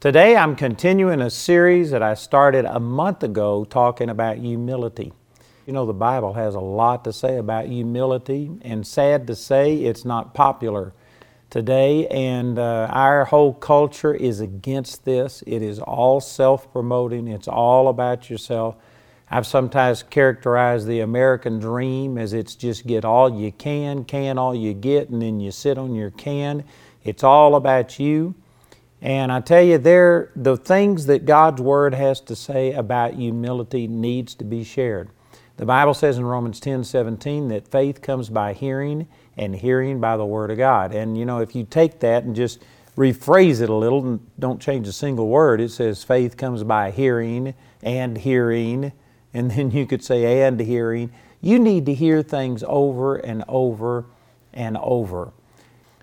Today I'm continuing a series that I started a month ago talking about humility. You know, the Bible has a lot to say about humility, and sad to say, it's not popular today, and uh, our whole culture is against this. It is all self promoting, it's all about yourself. I've sometimes characterized the American dream as it's just get all you can, can all you get, and then you sit on your can. It's all about you. And I tell you, there, the things that God's Word has to say about humility needs to be shared. The Bible says in Romans 10 17 that faith comes by hearing, and hearing by the Word of God. And you know, if you take that and just rephrase it a little and don't change a single word, it says faith comes by hearing and hearing, and then you could say and hearing. You need to hear things over and over and over.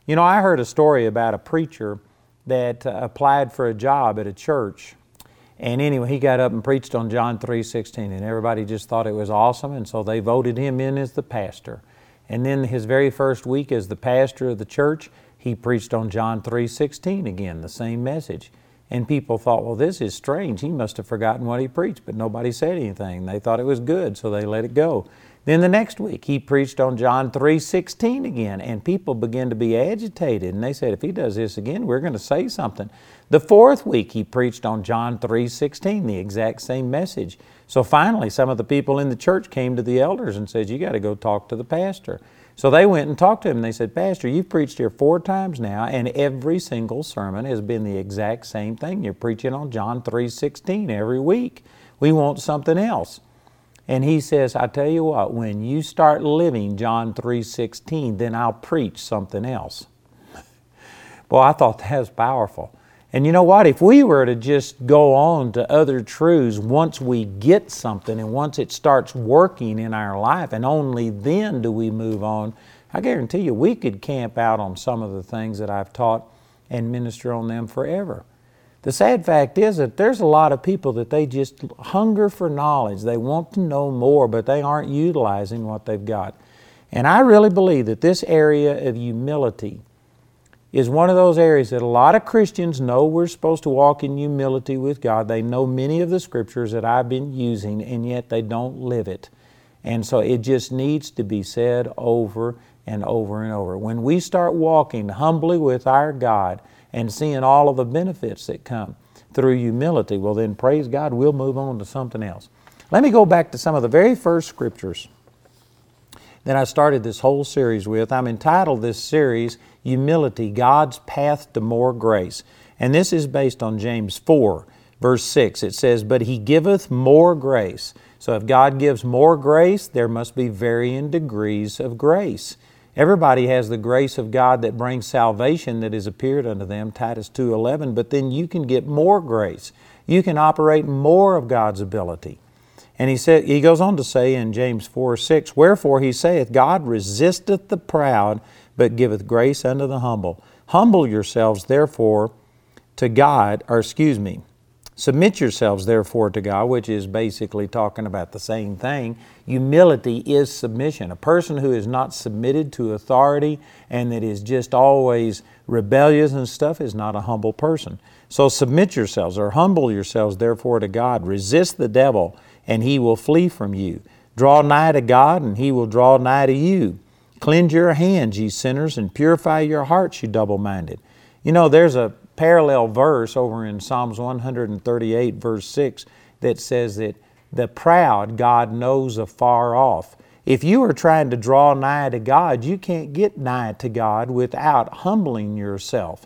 You know, I heard a story about a preacher that uh, applied for a job at a church. And anyway, he got up and preached on John 3:16 and everybody just thought it was awesome and so they voted him in as the pastor. And then his very first week as the pastor of the church, he preached on John 3:16 again, the same message. And people thought, well, this is strange. He must have forgotten what he preached, but nobody said anything. They thought it was good, so they let it go. Then the next week he preached on John 3:16 again and people began to be agitated and they said if he does this again we're going to say something. The fourth week he preached on John 3:16 the exact same message. So finally some of the people in the church came to the elders and said you got to go talk to the pastor. So they went and talked to him and they said, Pastor, you've preached here four times now, and every single sermon has been the exact same thing. You're preaching on John 3.16 every week. We want something else. And he says, I tell you what, when you start living John 3:16, then I'll preach something else. Boy, I thought that was powerful. And you know what? If we were to just go on to other truths once we get something and once it starts working in our life, and only then do we move on, I guarantee you we could camp out on some of the things that I've taught and minister on them forever. The sad fact is that there's a lot of people that they just hunger for knowledge. They want to know more, but they aren't utilizing what they've got. And I really believe that this area of humility is one of those areas that a lot of Christians know we're supposed to walk in humility with God. They know many of the scriptures that I've been using, and yet they don't live it. And so it just needs to be said over and over and over. When we start walking humbly with our God, and seeing all of the benefits that come through humility, well, then praise God, we'll move on to something else. Let me go back to some of the very first scriptures that I started this whole series with. I'm entitled this series, Humility God's Path to More Grace. And this is based on James 4, verse 6. It says, But He giveth more grace. So if God gives more grace, there must be varying degrees of grace. Everybody has the grace of God that brings salvation that has appeared unto them, Titus 2:11, but then you can get more grace. You can operate more of God's ability. And he said he goes on to say in James 4, 6, Wherefore he saith, God resisteth the proud, but giveth grace unto the humble. Humble yourselves therefore to God, or excuse me, Submit yourselves, therefore, to God, which is basically talking about the same thing. Humility is submission. A person who is not submitted to authority and that is just always rebellious and stuff is not a humble person. So submit yourselves or humble yourselves, therefore, to God. Resist the devil, and he will flee from you. Draw nigh to God, and he will draw nigh to you. Cleanse your hands, ye sinners, and purify your hearts, you double minded. You know, there's a parallel verse over in Psalms 138, verse 6, that says that the proud God knows afar off. If you are trying to draw nigh to God, you can't get nigh to God without humbling yourself.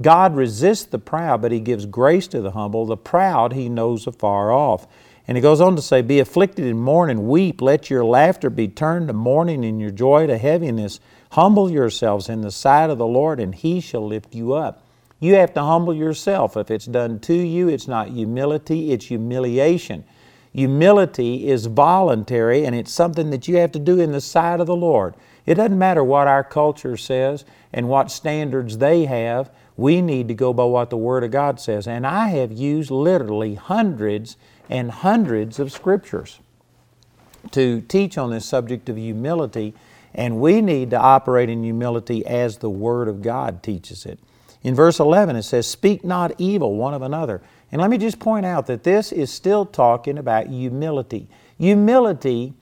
God resists the proud, but He gives grace to the humble. The proud He knows afar off. And He goes on to say, Be afflicted in mourning, weep, let your laughter be turned to mourning and your joy to heaviness. Humble yourselves in the sight of the Lord, and He shall lift you up. You have to humble yourself. If it's done to you, it's not humility, it's humiliation. Humility is voluntary and it's something that you have to do in the sight of the Lord. It doesn't matter what our culture says and what standards they have. We need to go by what the Word of God says. And I have used literally hundreds and hundreds of scriptures to teach on this subject of humility. And we need to operate in humility as the Word of God teaches it. In verse 11, it says, Speak not evil one of another. And let me just point out that this is still talking about humility. Humility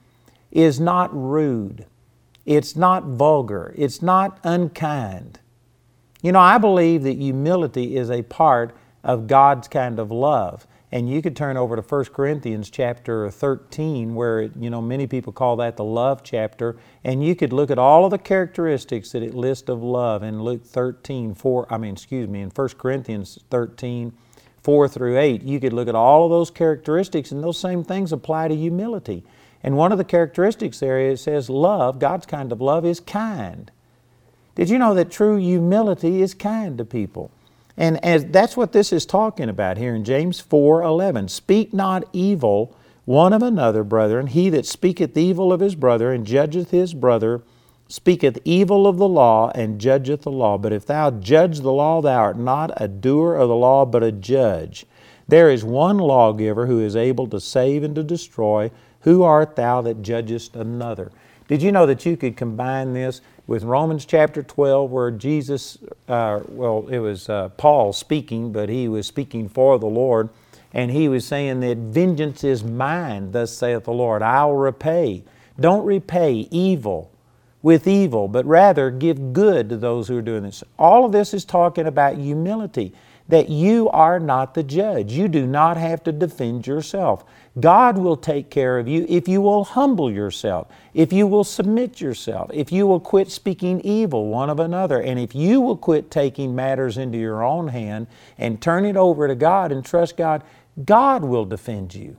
is not rude, it's not vulgar, it's not unkind. You know, I believe that humility is a part of God's kind of love. And you could turn over to 1 Corinthians chapter 13, where, you know, many people call that the love chapter. And you could look at all of the characteristics that it lists of love in Luke 13, 4, I mean, excuse me, in 1 Corinthians 13, 4 through 8. You could look at all of those characteristics, and those same things apply to humility. And one of the characteristics there it says love, God's kind of love, is kind. Did you know that true humility is kind to people? And as that's what this is talking about here in James 4 11. Speak not evil one of another, brethren. He that speaketh evil of his brother and judgeth his brother speaketh evil of the law and judgeth the law. But if thou judge the law, thou art not a doer of the law, but a judge. There is one lawgiver who is able to save and to destroy. Who art thou that judgest another? Did you know that you could combine this with Romans chapter 12, where Jesus, uh, well, it was uh, Paul speaking, but he was speaking for the Lord, and he was saying that vengeance is mine, thus saith the Lord, I'll repay. Don't repay evil with evil, but rather give good to those who are doing this. All of this is talking about humility that you are not the judge. You do not have to defend yourself. God will take care of you if you will humble yourself, if you will submit yourself, if you will quit speaking evil one of another, and if you will quit taking matters into your own hand and turn it over to God and trust God, God will defend you.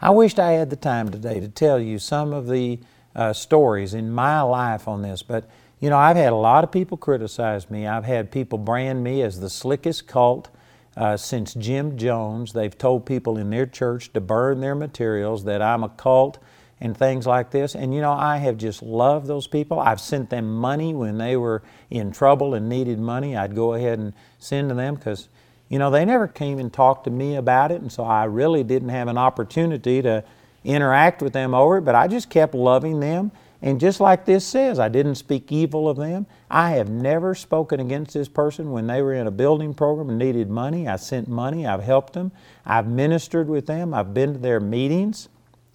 I wished I had the time today to tell you some of the uh, stories in my life on this, but you know, I've had a lot of people criticize me. I've had people brand me as the slickest cult uh, since Jim Jones. They've told people in their church to burn their materials, that I'm a cult, and things like this. And you know, I have just loved those people. I've sent them money when they were in trouble and needed money. I'd go ahead and send to them because, you know, they never came and talked to me about it, and so I really didn't have an opportunity to interact with them over it, but I just kept loving them and just like this says, I didn't speak evil of them. I have never spoken against this person when they were in a building program and needed money. I sent money, I've helped them, I've ministered with them, I've been to their meetings,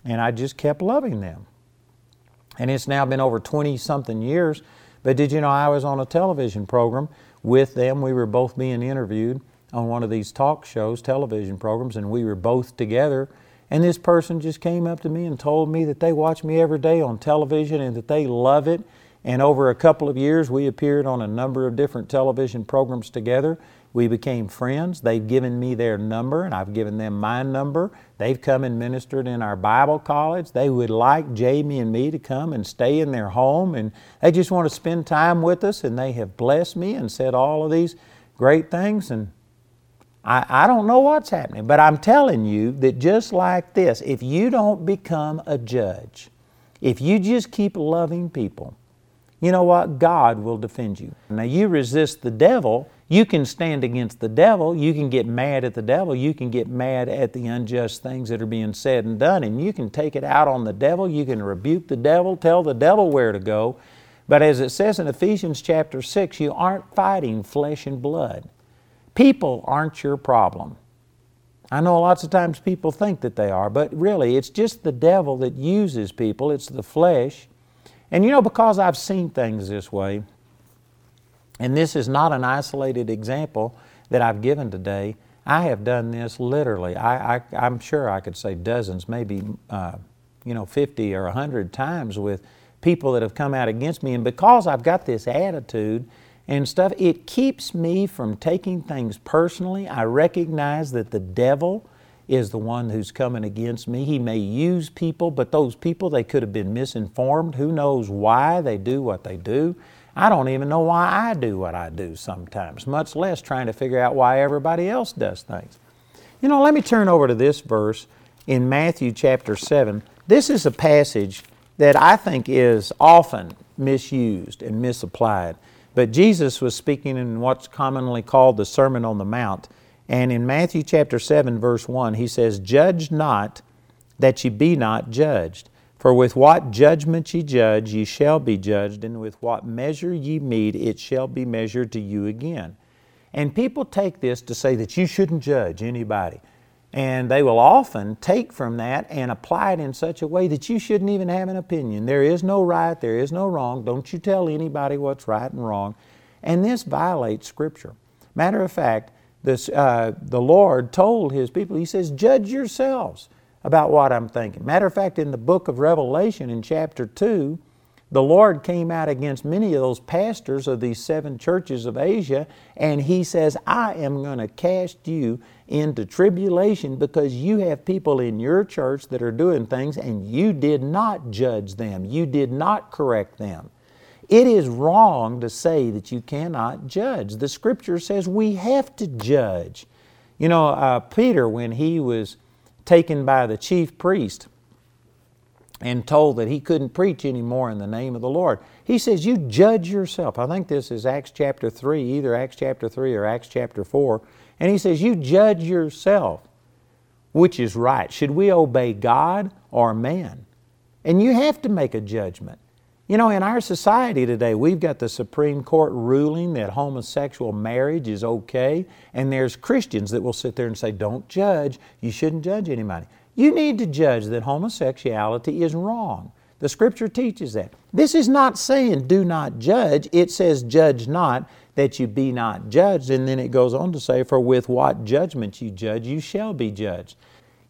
and I just kept loving them. And it's now been over 20 something years. But did you know I was on a television program with them? We were both being interviewed on one of these talk shows, television programs, and we were both together and this person just came up to me and told me that they watch me every day on television and that they love it. And over a couple of years, we appeared on a number of different television programs together. We became friends. They've given me their number, and I've given them my number. They've come and ministered in our Bible college. They would like Jamie and me to come and stay in their home, and they just want to spend time with us, and they have blessed me and said all of these great things. And I, I don't know what's happening, but I'm telling you that just like this, if you don't become a judge, if you just keep loving people, you know what? God will defend you. Now, you resist the devil, you can stand against the devil, you can get mad at the devil, you can get mad at the unjust things that are being said and done, and you can take it out on the devil, you can rebuke the devil, tell the devil where to go. But as it says in Ephesians chapter 6, you aren't fighting flesh and blood. People aren't your problem. I know lots of times people think that they are, but really it's just the devil that uses people, it's the flesh. And you know, because I've seen things this way, and this is not an isolated example that I've given today, I have done this literally. I, am sure I could say dozens, maybe uh, you know, 50 or 100 times with people that have come out against me. And because I've got this attitude, and stuff. It keeps me from taking things personally. I recognize that the devil is the one who's coming against me. He may use people, but those people, they could have been misinformed. Who knows why they do what they do? I don't even know why I do what I do sometimes, much less trying to figure out why everybody else does things. You know, let me turn over to this verse in Matthew chapter 7. This is a passage that I think is often misused and misapplied. But Jesus was speaking in what's commonly called the Sermon on the Mount. And in Matthew chapter 7, verse 1, he says, Judge not that ye be not judged. For with what judgment ye judge, ye shall be judged, and with what measure ye mete, it shall be measured to you again. And people take this to say that you shouldn't judge anybody. And they will often take from that and apply it in such a way that you shouldn't even have an opinion. There is no right, there is no wrong. Don't you tell anybody what's right and wrong. And this violates Scripture. Matter of fact, this, uh, the Lord told His people, He says, Judge yourselves about what I'm thinking. Matter of fact, in the book of Revelation, in chapter 2, the Lord came out against many of those pastors of these seven churches of Asia, and He says, I am going to cast you into tribulation because you have people in your church that are doing things and you did not judge them, you did not correct them. It is wrong to say that you cannot judge. The scripture says we have to judge. You know, uh, Peter, when he was taken by the chief priest and told that he couldn't preach anymore in the name of the Lord. He says, You judge yourself. I think this is Acts chapter 3, either Acts chapter 3 or Acts chapter 4. And he says, You judge yourself which is right. Should we obey God or man? And you have to make a judgment. You know, in our society today, we've got the Supreme Court ruling that homosexual marriage is okay, and there's Christians that will sit there and say, Don't judge, you shouldn't judge anybody. You need to judge that homosexuality is wrong. The Scripture teaches that. This is not saying do not judge, it says judge not that you be not judged. And then it goes on to say, For with what judgment you judge, you shall be judged.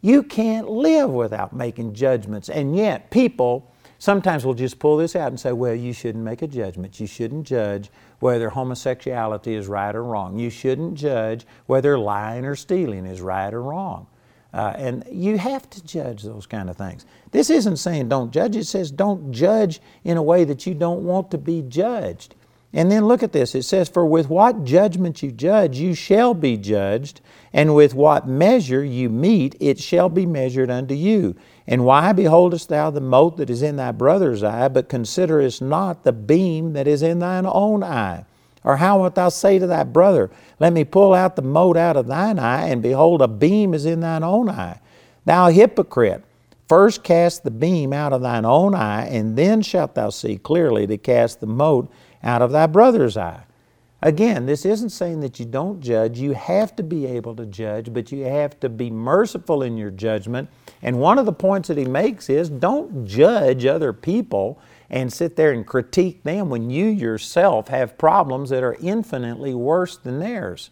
You can't live without making judgments. And yet, people sometimes will just pull this out and say, Well, you shouldn't make a judgment. You shouldn't judge whether homosexuality is right or wrong. You shouldn't judge whether lying or stealing is right or wrong. Uh, and you have to judge those kind of things. This isn't saying don't judge, it says don't judge in a way that you don't want to be judged. And then look at this. It says, For with what judgment you judge, you shall be judged, and with what measure you mete, it shall be measured unto you. And why beholdest thou the mote that is in thy brother's eye, but considerest not the beam that is in thine own eye? Or how wilt thou say to thy brother, Let me pull out the mote out of thine eye, and behold, a beam is in thine own eye? Thou hypocrite, first cast the beam out of thine own eye, and then shalt thou see clearly to cast the mote out of thy brother's eye. Again, this isn't saying that you don't judge. You have to be able to judge, but you have to be merciful in your judgment. And one of the points that he makes is don't judge other people and sit there and critique them when you yourself have problems that are infinitely worse than theirs.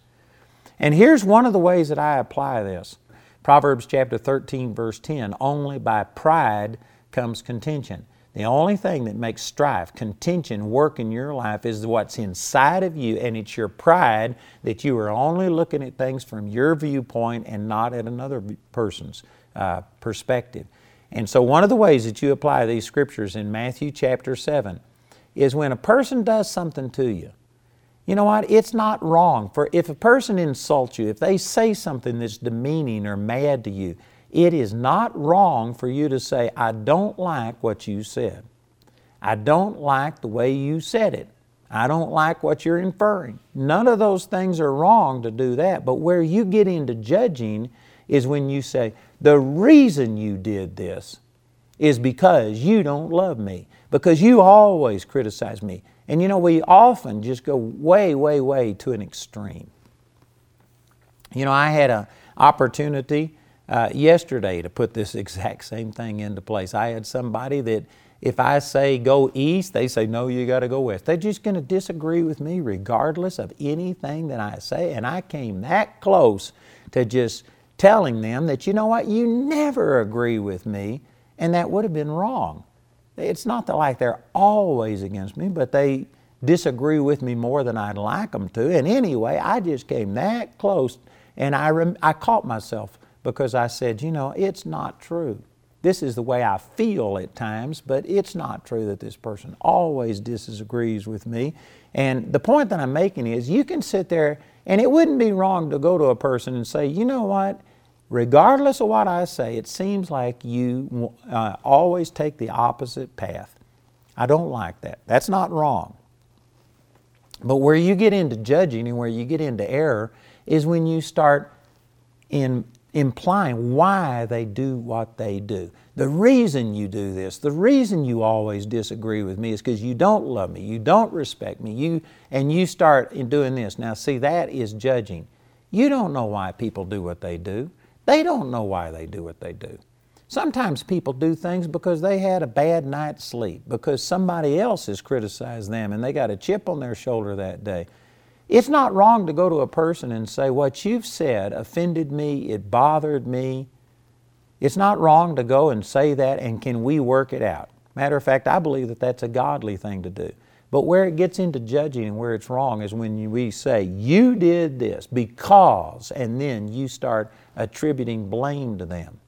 And here's one of the ways that I apply this Proverbs chapter 13, verse 10 only by pride comes contention. The only thing that makes strife, contention work in your life is what's inside of you, and it's your pride that you are only looking at things from your viewpoint and not at another person's uh, perspective. And so, one of the ways that you apply these scriptures in Matthew chapter 7 is when a person does something to you, you know what? It's not wrong. For if a person insults you, if they say something that's demeaning or mad to you, it is not wrong for you to say, I don't like what you said. I don't like the way you said it. I don't like what you're inferring. None of those things are wrong to do that. But where you get into judging is when you say, the reason you did this is because you don't love me, because you always criticize me. And you know, we often just go way, way, way to an extreme. You know, I had an opportunity uh, yesterday to put this exact same thing into place. I had somebody that if I say go east, they say, no, you got to go west. They're just going to disagree with me regardless of anything that I say. And I came that close to just telling them that, you know what, you never agree with me, and that would have been wrong. It's not that like they're always against me, but they disagree with me more than I'd like them to. And anyway, I just came that close, and I, rem- I caught myself because I said, you know, it's not true. This is the way I feel at times, but it's not true that this person always disagrees with me. And the point that I'm making is you can sit there, and it wouldn't be wrong to go to a person and say, you know what? regardless of what I say, it seems like you uh, always take the opposite path. I don't like that. That's not wrong. But where you get into judging and where you get into error is when you start in implying why they do what they do. The reason you do this, the reason you always disagree with me is because you don't love me, you don't respect me, you and you start in doing this. Now see that is judging. You don't know why people do what they do. They don't know why they do what they do. Sometimes people do things because they had a bad night's sleep, because somebody else has criticized them and they got a chip on their shoulder that day. It's not wrong to go to a person and say, What you've said offended me, it bothered me. It's not wrong to go and say that, and can we work it out? Matter of fact, I believe that that's a godly thing to do. But where it gets into judging and where it's wrong is when we say, You did this because, and then you start attributing blame to them.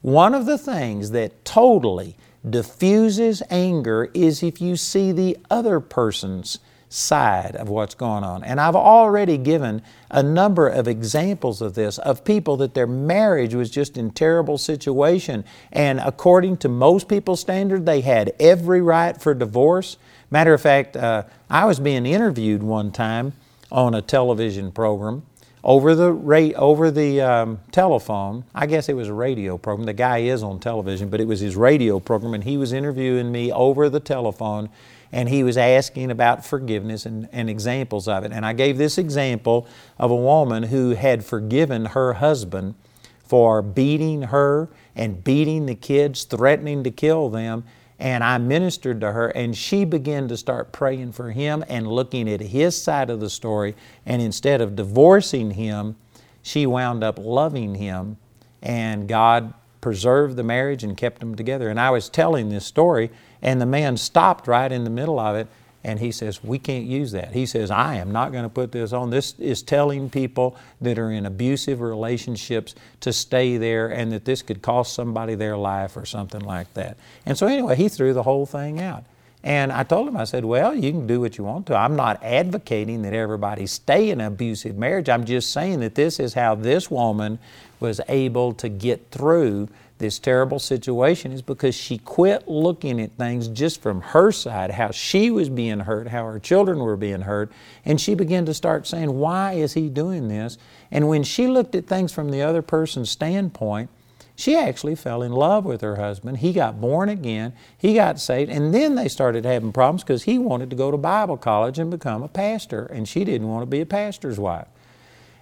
One of the things that totally diffuses anger is if you see the other person's side of what's going on. And I've already given a number of examples of this, of people that their marriage was just in terrible situation. And according to most people's standard, they had every right for divorce. Matter of fact, uh, I was being interviewed one time on a television program over the ra- over the um, telephone. I guess it was a radio program. The guy is on television, but it was his radio program, and he was interviewing me over the telephone, and he was asking about forgiveness and, and examples of it. And I gave this example of a woman who had forgiven her husband for beating her and beating the kids, threatening to kill them and I ministered to her, and she began to start praying for him and looking at his side of the story. And instead of divorcing him, she wound up loving him, and God preserved the marriage and kept them together. And I was telling this story, and the man stopped right in the middle of it and he says, We can't use that. He says, I am not going to put this on. This is telling people that are in abusive relationships to stay there and that this could cost somebody their life or something like that. And so, anyway, he threw the whole thing out. And I told him, I said, Well, you can do what you want to. I'm not advocating that everybody stay in abusive marriage. I'm just saying that this is how this woman was able to get through this terrible situation is because she quit looking at things just from her side, how she was being hurt, how her children were being hurt, and she began to start saying, Why is he doing this? And when she looked at things from the other person's standpoint, she actually fell in love with her husband. He got born again, he got saved, and then they started having problems because he wanted to go to Bible college and become a pastor, and she didn't want to be a pastor's wife.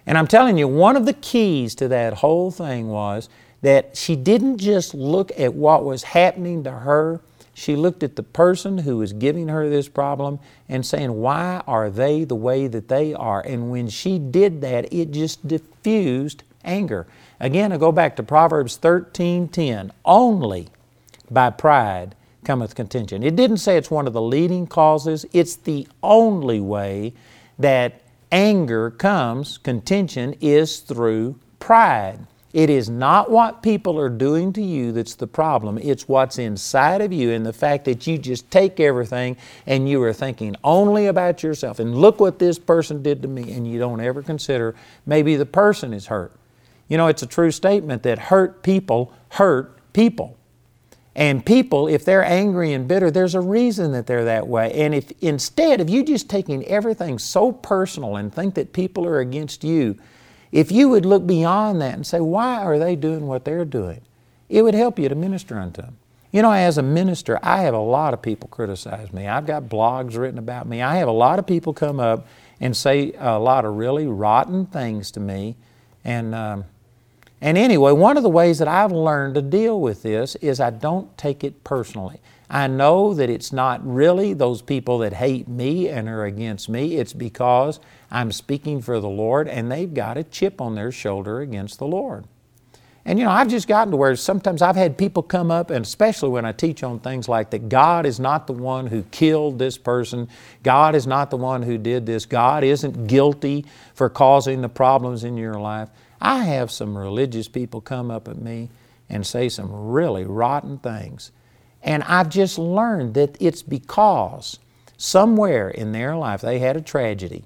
And I'm telling you, one of the keys to that whole thing was that she didn't just look at what was happening to her, she looked at the person who was giving her this problem and saying, Why are they the way that they are? And when she did that, it just diffused anger. Again, I go back to Proverbs 13 10. Only by pride cometh contention. It didn't say it's one of the leading causes, it's the only way that anger comes, contention is through pride. It is not what people are doing to you that's the problem. It's what's inside of you and the fact that you just take everything and you are thinking only about yourself. And look what this person did to me, and you don't ever consider maybe the person is hurt. You know, it's a true statement that hurt people hurt people. And people, if they're angry and bitter, there's a reason that they're that way. And if instead of you just taking everything so personal and think that people are against you, if you would look beyond that and say, why are they doing what they're doing? It would help you to minister unto them. You know, as a minister, I have a lot of people criticize me. I've got blogs written about me. I have a lot of people come up and say a lot of really rotten things to me. And, um, and anyway, one of the ways that I've learned to deal with this is I don't take it personally. I know that it's not really those people that hate me and are against me. It's because I'm speaking for the Lord and they've got a chip on their shoulder against the Lord. And you know, I've just gotten to where sometimes I've had people come up, and especially when I teach on things like that, God is not the one who killed this person, God is not the one who did this, God isn't guilty for causing the problems in your life. I have some religious people come up at me and say some really rotten things. And I've just learned that it's because somewhere in their life they had a tragedy.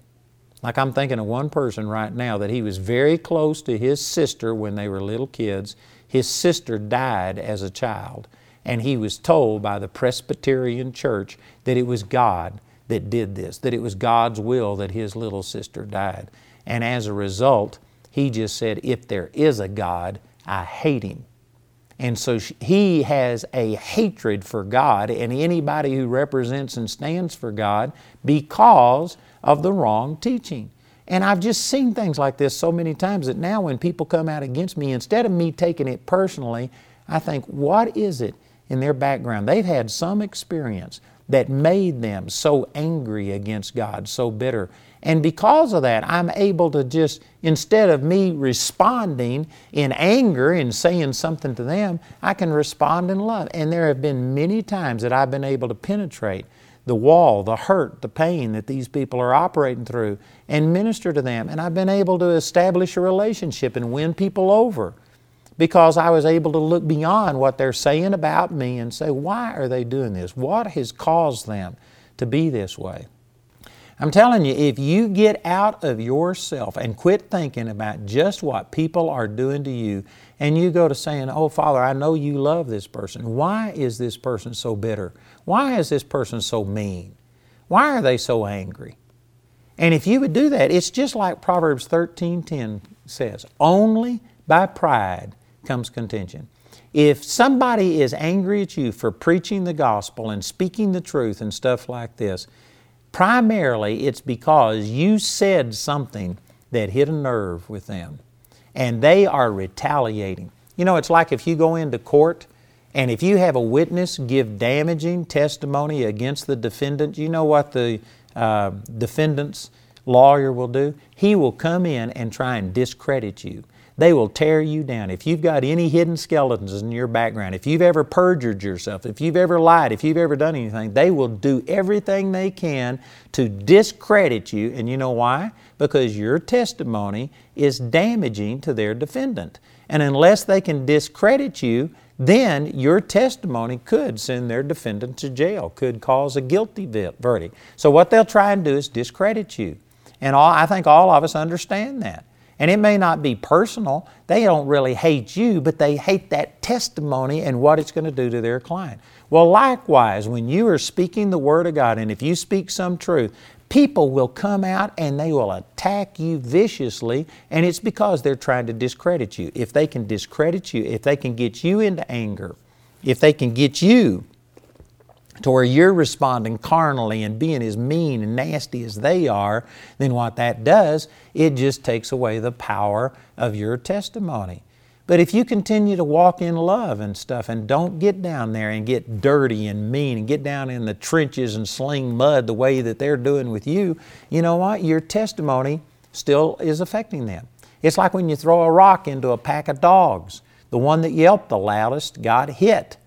Like I'm thinking of one person right now that he was very close to his sister when they were little kids. His sister died as a child, and he was told by the Presbyterian church that it was God that did this, that it was God's will that his little sister died. And as a result, He just said, if there is a God, I hate him. And so he has a hatred for God and anybody who represents and stands for God because of the wrong teaching. And I've just seen things like this so many times that now when people come out against me, instead of me taking it personally, I think, what is it in their background? They've had some experience that made them so angry against God, so bitter. And because of that, I'm able to just, instead of me responding in anger and saying something to them, I can respond in love. And there have been many times that I've been able to penetrate the wall, the hurt, the pain that these people are operating through and minister to them. And I've been able to establish a relationship and win people over because I was able to look beyond what they're saying about me and say, why are they doing this? What has caused them to be this way? I'm telling you, if you get out of yourself and quit thinking about just what people are doing to you, and you go to saying, Oh, Father, I know you love this person. Why is this person so bitter? Why is this person so mean? Why are they so angry? And if you would do that, it's just like Proverbs 13:10 says, only by pride comes contention. If somebody is angry at you for preaching the gospel and speaking the truth and stuff like this, Primarily, it's because you said something that hit a nerve with them and they are retaliating. You know, it's like if you go into court and if you have a witness give damaging testimony against the defendant, you know what the uh, defendant's lawyer will do? He will come in and try and discredit you. They will tear you down. If you've got any hidden skeletons in your background, if you've ever perjured yourself, if you've ever lied, if you've ever done anything, they will do everything they can to discredit you. And you know why? Because your testimony is damaging to their defendant. And unless they can discredit you, then your testimony could send their defendant to jail, could cause a guilty verdict. So what they'll try and do is discredit you. And all, I think all of us understand that. And it may not be personal. They don't really hate you, but they hate that testimony and what it's going to do to their client. Well, likewise, when you are speaking the Word of God, and if you speak some truth, people will come out and they will attack you viciously, and it's because they're trying to discredit you. If they can discredit you, if they can get you into anger, if they can get you to where you're responding carnally and being as mean and nasty as they are, then what that does, it just takes away the power of your testimony. But if you continue to walk in love and stuff and don't get down there and get dirty and mean and get down in the trenches and sling mud the way that they're doing with you, you know what? Your testimony still is affecting them. It's like when you throw a rock into a pack of dogs. The one that yelped the loudest got hit.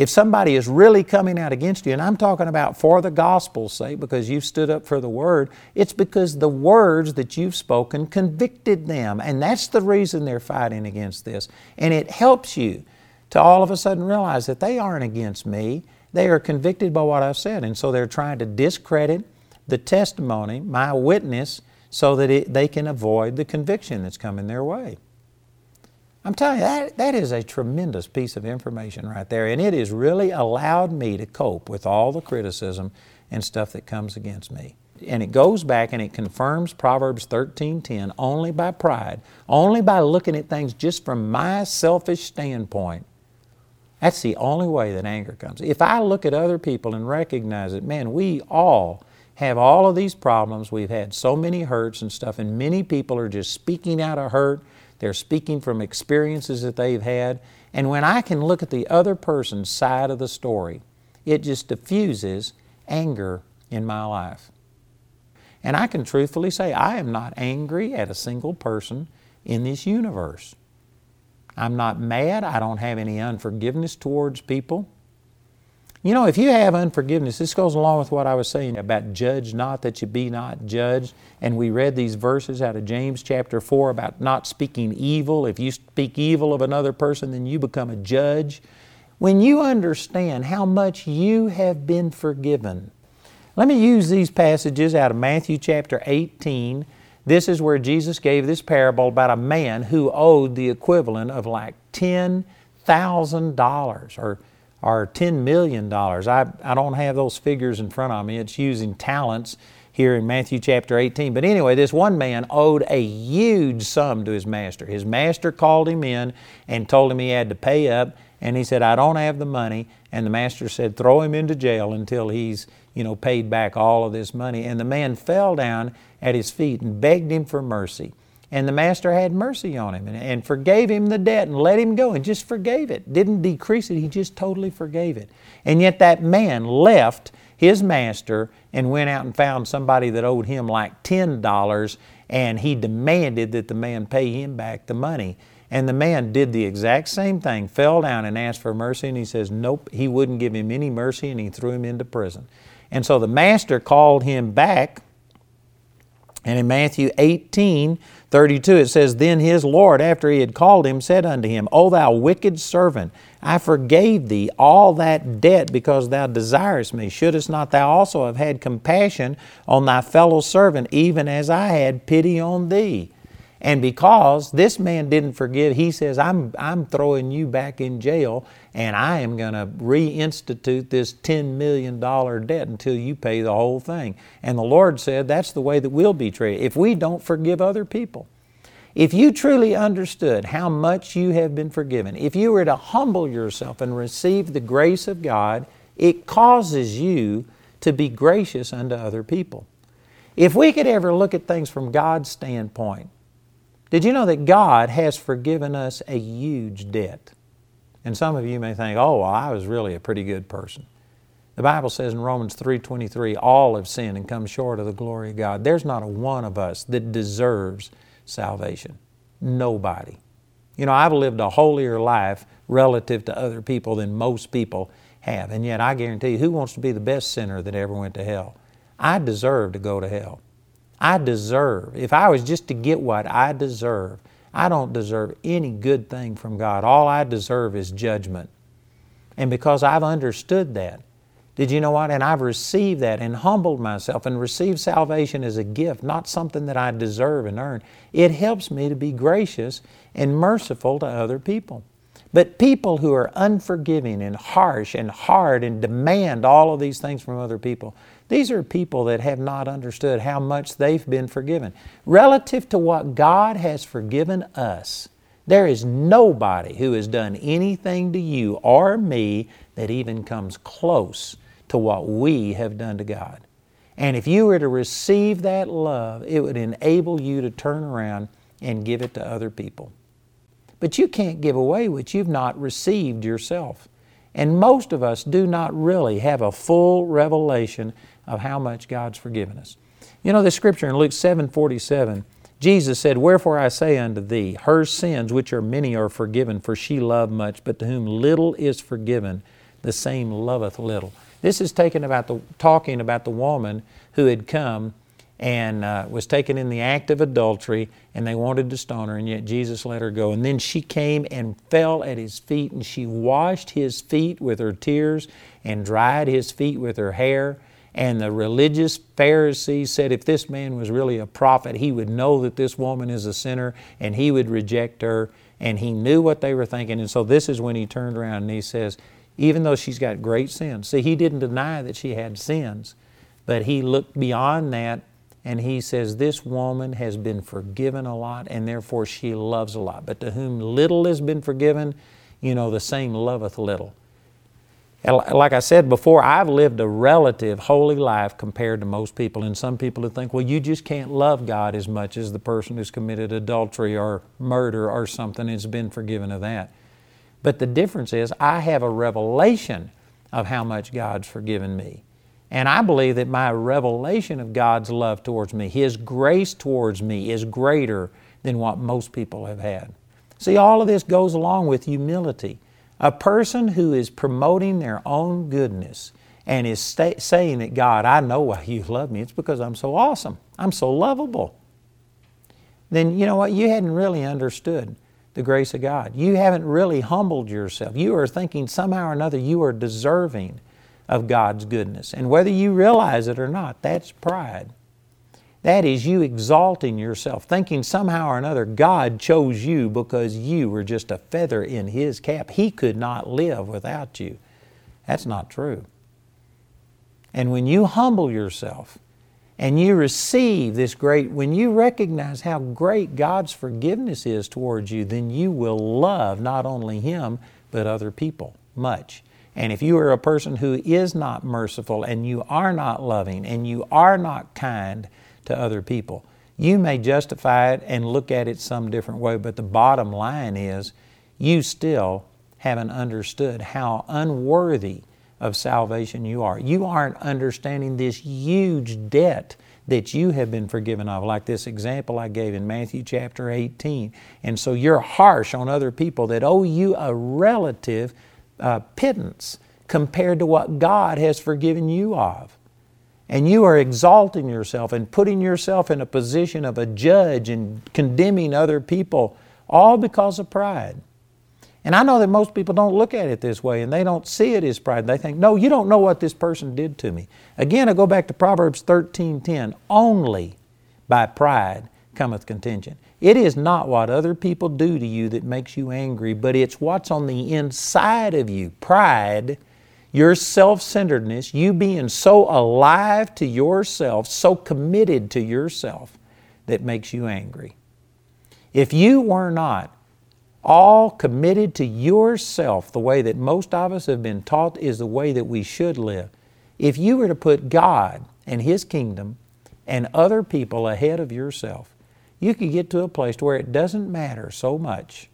If somebody is really coming out against you, and I'm talking about for the gospel's sake because you've stood up for the word, it's because the words that you've spoken convicted them. And that's the reason they're fighting against this. And it helps you to all of a sudden realize that they aren't against me. They are convicted by what I've said. And so they're trying to discredit the testimony, my witness, so that it, they can avoid the conviction that's coming their way. I'm telling you, that, that is a tremendous piece of information right there, and it has really allowed me to cope with all the criticism and stuff that comes against me. And it goes back and it confirms Proverbs 13:10 only by pride, only by looking at things just from my selfish standpoint. That's the only way that anger comes. If I look at other people and recognize that, man, we all have all of these problems. We've had so many hurts and stuff, and many people are just speaking out of hurt they're speaking from experiences that they've had. And when I can look at the other person's side of the story, it just diffuses anger in my life. And I can truthfully say, I am not angry at a single person in this universe. I'm not mad. I don't have any unforgiveness towards people. You know, if you have unforgiveness, this goes along with what I was saying about judge not that you be not judged. And we read these verses out of James chapter 4 about not speaking evil. If you speak evil of another person, then you become a judge. When you understand how much you have been forgiven, let me use these passages out of Matthew chapter 18. This is where Jesus gave this parable about a man who owed the equivalent of like $10,000 or are $10 million. I, I don't have those figures in front of me. It's using talents here in Matthew chapter 18. But anyway, this one man owed a huge sum to his master. His master called him in and told him he had to pay up, and he said, I don't have the money. And the master said, Throw him into jail until he's you know, paid back all of this money. And the man fell down at his feet and begged him for mercy. And the master had mercy on him and, and, forgave him the debt and let him go and just forgave it. Didn't decrease it, he just totally forgave it. And yet that man left his master and went out and found somebody that owed him like $10 and he demanded that the man pay him back the money. And the man did the exact same thing, fell down and asked for mercy, and he says, Nope, he wouldn't give him any mercy, and he threw him into prison. And so the master called him back. And in Matthew 18, 32, it says, Then his Lord, after he had called him, said unto him, O thou wicked servant, I forgave thee all that debt because thou desirest me. Shouldest not thou also have had compassion on thy fellow servant, even as I had pity on thee? And because this man didn't forgive, he says, I'm, I'm throwing you back in jail and I am going to reinstitute this $10 million debt until you pay the whole thing. And the Lord said, That's the way that we'll be treated if we don't forgive other people. If you truly understood how much you have been forgiven, if you were to humble yourself and receive the grace of God, it causes you to be gracious unto other people. If we could ever look at things from God's standpoint, did you know that God has forgiven us a huge debt? And some of you may think, "Oh, well, I was really a pretty good person." The Bible says in Romans 3:23, all have sinned and come short of the glory of God. There's not a one of us that deserves salvation. Nobody. You know, I've lived a holier life relative to other people than most people have. And yet I guarantee you, who wants to be the best sinner that ever went to hell? I deserve to go to hell. I deserve. If I was just to get what I deserve, I don't deserve any good thing from God. All I deserve is judgment. And because I've understood that, did you know what? And I've received that and humbled myself and received salvation as a gift, not something that I deserve and earn. It helps me to be gracious and merciful to other people. But people who are unforgiving and harsh and hard and demand all of these things from other people, these are people that have not understood how much they've been forgiven. Relative to what God has forgiven us, there is nobody who has done anything to you or me that even comes close to what we have done to God. And if you were to receive that love, it would enable you to turn around and give it to other people. But you can't give away what you've not received yourself. And most of us do not really have a full revelation of how much God's forgiven us. You know, the scripture in Luke 7 47, Jesus said, Wherefore I say unto thee, her sins, which are many, are forgiven, for she loved much, but to whom little is forgiven, the same loveth little. This is taken about the, talking about the woman who had come and uh, was taken in the act of adultery, and they wanted to stone her, and yet Jesus let her go. And then she came and fell at his feet, and she washed his feet with her tears and dried his feet with her hair. And the religious Pharisees said if this man was really a prophet, he would know that this woman is a sinner and he would reject her. And he knew what they were thinking. And so this is when he turned around and he says, even though she's got great sins. See, he didn't deny that she had sins, but he looked beyond that and he says, This woman has been forgiven a lot, and therefore she loves a lot. But to whom little has been forgiven, you know, the same loveth little. Like I said before, I've lived a relative holy life compared to most people. And some people who think, well, you just can't love God as much as the person who's committed adultery or murder or something and has been forgiven of that. But the difference is, I have a revelation of how much God's forgiven me. And I believe that my revelation of God's love towards me, His grace towards me, is greater than what most people have had. See, all of this goes along with humility. A person who is promoting their own goodness and is sta- saying that, God, I know why you love me. It's because I'm so awesome. I'm so lovable. Then you know what? You hadn't really understood the grace of God. You haven't really humbled yourself. You are thinking somehow or another you are deserving of God's goodness. And whether you realize it or not, that's pride. That is you exalting yourself, thinking somehow or another God chose you because you were just a feather in His cap. He could not live without you. That's not true. And when you humble yourself and you receive this great, when you recognize how great God's forgiveness is towards you, then you will love not only Him, but other people much. And if you are a person who is not merciful and you are not loving and you are not kind to other people, you may justify it and look at it some different way, but the bottom line is you still haven't understood how unworthy of salvation you are. You aren't understanding this huge debt that you have been forgiven of, like this example I gave in Matthew chapter 18. And so you're harsh on other people that owe you a relative uh, pittance compared to what God has forgiven you of. And you are exalting yourself and putting yourself in a position of a judge and condemning other people, all because of pride. And I know that most people don't look at it this way and they don't see it as pride. They think, no, you don't know what this person did to me. Again, I go back to Proverbs 13:10. Only by pride cometh contention. It is not what other people do to you that makes you angry, but it's what's on the inside of you. Pride, your self centeredness, you being so alive to yourself, so committed to yourself, that makes you angry. If you were not all committed to yourself, the way that most of us have been taught is the way that we should live. If you were to put God and His kingdom and other people ahead of yourself, you could get to a place where it doesn't matter so much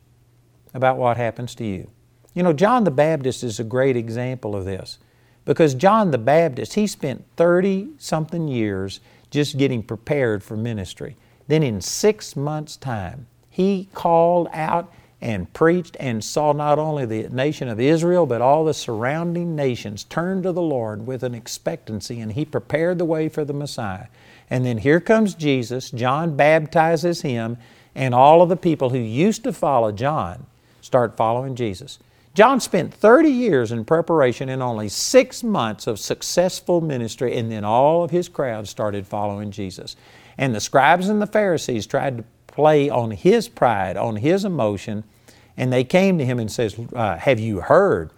about what happens to you. You know, John the Baptist is a great example of this because John the Baptist, he spent 30 something years just getting prepared for ministry. Then in six months' time, he called out and preached and saw not only the nation of Israel, but all the surrounding nations turn to the Lord with an expectancy, and he prepared the way for the Messiah. And then here comes Jesus, John baptizes him, and all of the people who used to follow John start following Jesus. John spent 30 years in preparation and only six months of successful ministry, and then all of his crowd started following Jesus. And the scribes and the Pharisees tried to play on his pride, on his emotion, and they came to him and says, uh, "Have you heard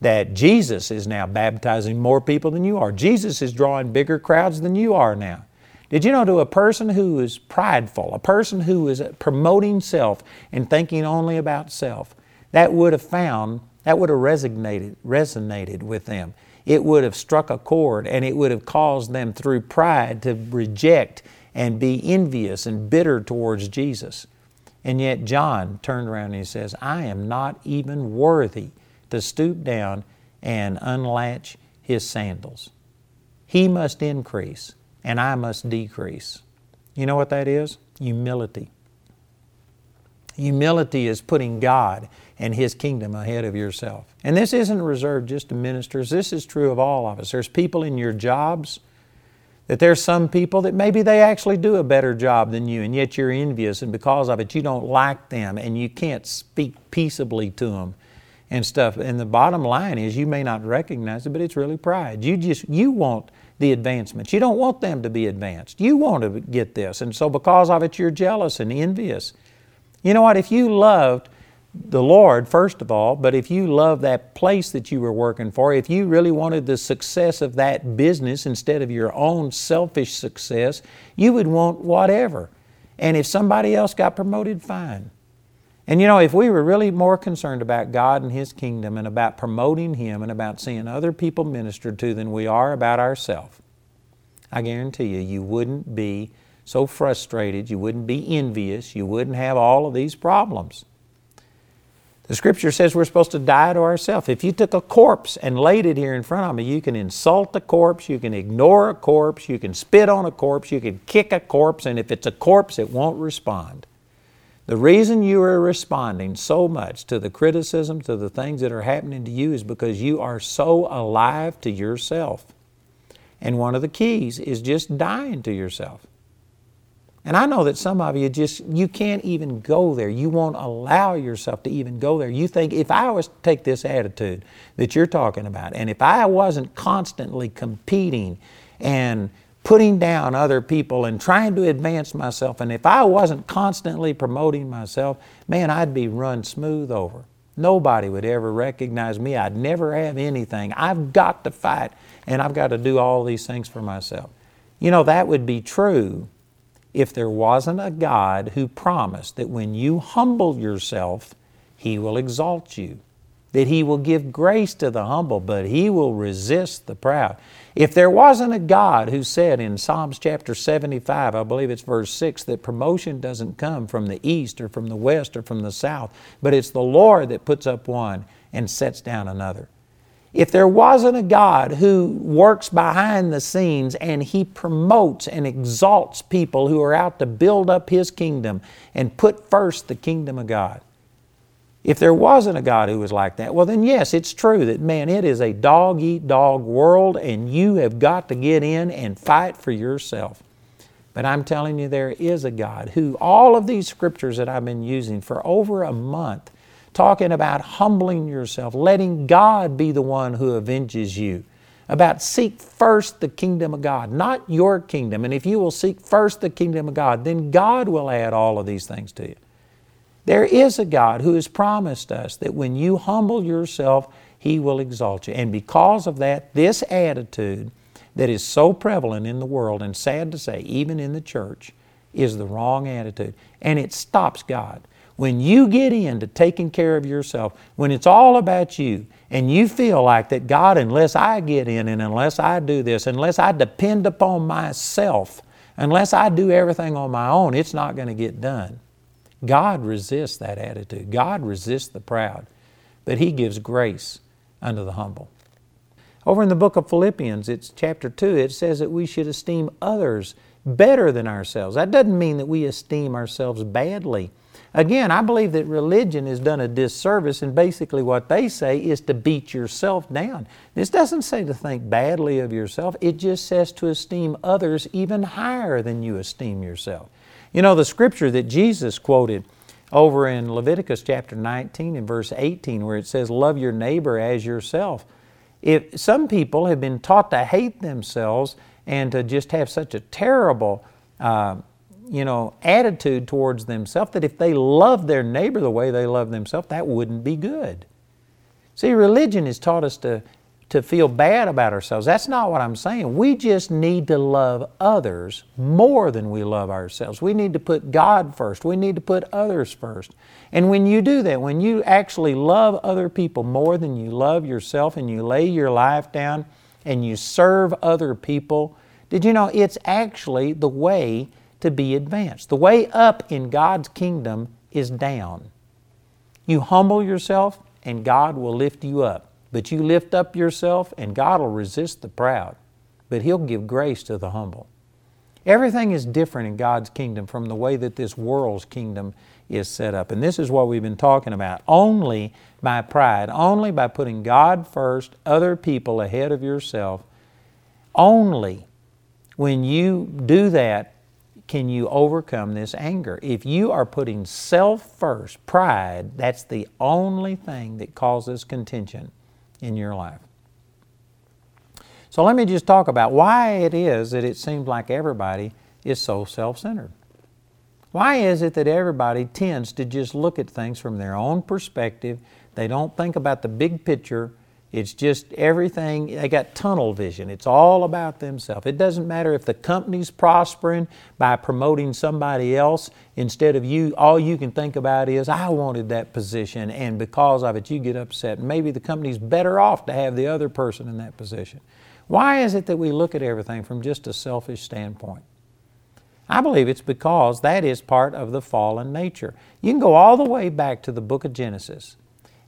that Jesus is now baptizing more people than you are? Jesus is drawing bigger crowds than you are now." Did you know to a person who is prideful, a person who is promoting self and thinking only about self, that would have found, that would have resonated, resonated with them. It would have struck a chord and it would have caused them through pride to reject and be envious and bitter towards Jesus. And yet, John turned around and he says, I am not even worthy to stoop down and unlatch his sandals. He must increase, and I must decrease. You know what that is? Humility. Humility is putting God and His kingdom ahead of yourself. And this isn't reserved just to ministers, this is true of all of us. There's people in your jobs that there's some people that maybe they actually do a better job than you, and yet you're envious, and because of it, you don't like them, and you can't speak peaceably to them and stuff. And the bottom line is, you may not recognize it, but it's really pride. You just you want the advancements. You don't want them to be advanced. You want to get this, and so because of it, you're jealous and envious. You know what? If you loved the Lord, first of all, but if you love that place that you were working for, if you really wanted the success of that business instead of your own selfish success, you would want whatever. And if somebody else got promoted, fine. And you know, if we were really more concerned about God and His kingdom and about promoting Him and about seeing other people ministered to than we are about ourselves, I guarantee you, you wouldn't be so frustrated, you wouldn't be envious, you wouldn't have all of these problems. The scripture says we're supposed to die to ourselves. If you took a corpse and laid it here in front of me, you can insult a corpse, you can ignore a corpse, you can spit on a corpse, you can kick a corpse, and if it's a corpse, it won't respond. The reason you are responding so much to the criticism, to the things that are happening to you, is because you are so alive to yourself. And one of the keys is just dying to yourself. And I know that some of you just, you can't even go there. You won't allow yourself to even go there. You think, if I was to take this attitude that you're talking about, and if I wasn't constantly competing and putting down other people and trying to advance myself, and if I wasn't constantly promoting myself, man, I'd be run smooth over. Nobody would ever recognize me. I'd never have anything. I've got to fight, and I've got to do all these things for myself. You know, that would be true if there wasn't a God who promised that when you humble yourself, He will exalt you, that He will give grace to the humble, but He will resist the proud. If there wasn't a God who said in Psalms chapter 75, I believe it's verse 6, that promotion doesn't come from the east or from the west or from the south, but it's the Lord that puts up one and sets down another. If there wasn't a God who works behind the scenes and He promotes and exalts people who are out to build up His kingdom and put first the kingdom of God, if there wasn't a God who was like that, well, then yes, it's true that, man, it is a dog eat dog world and you have got to get in and fight for yourself. But I'm telling you, there is a God who, all of these scriptures that I've been using for over a month, talking about humbling yourself, letting God be the one who avenges you, about seek first the kingdom of God, not your kingdom. And if you will seek first the kingdom of God, then God will add all of these things to you. There is a God who has promised us that when you humble yourself, He will exalt you. And because of that, this attitude that is so prevalent in the world, and sad to say, even in the church, is the wrong attitude. And it stops God. When you get into taking care of yourself, when it's all about you, and you feel like that God, unless I get in and unless I do this, unless I depend upon myself, unless I do everything on my own, it's not going to get done. God resists that attitude. God resists the proud, but He gives grace unto the humble. Over in the book of Philippians, it's chapter 2, it says that we should esteem others better than ourselves. That doesn't mean that we esteem ourselves badly. Again, I believe that religion has done a disservice, and basically what they say is to beat yourself down. This doesn't say to think badly of yourself, it just says to esteem others even higher than you esteem yourself. You know, the scripture that Jesus quoted over in Leviticus chapter 19 and verse 18, where it says, Love your neighbor as yourself. If some people have been taught to hate themselves and to just have such a terrible uh, you know, attitude towards themselves that if they love their neighbor the way they love themselves, that wouldn't be good. See, religion has taught us to, to feel bad about ourselves. That's not what I'm saying. We just need to love others more than we love ourselves. We need to put God first. We need to put others first. And when you do that, when you actually love other people more than you love yourself and you lay your life down and you serve other people, did you know it's actually the way to be advanced. The way up in God's kingdom is down. You humble yourself, and God will lift you up. But you lift up yourself, and God will resist the proud, but He'll give grace to the humble. Everything is different in God's kingdom from the way that this world's kingdom is set up. And this is what we've been talking about. Only by pride, only by putting God first, other people ahead of yourself, only when you do that can you overcome this anger? If you are putting self first, pride, that's the only thing that causes contention in your life. So let me just talk about why it is that it seems like everybody is so self centered. Why is it that everybody tends to just look at things from their own perspective? They don't think about the big picture it's just everything, they got tunnel vision. It's all about themselves. It doesn't matter if the company's prospering by promoting somebody else instead of you, all you can think about is, I wanted that position, and because of it, you get upset. Maybe the company's better off to have the other person in that position. Why is it that we look at everything from just a selfish standpoint? I believe it's because that is part of the fallen nature. You can go all the way back to the book of Genesis.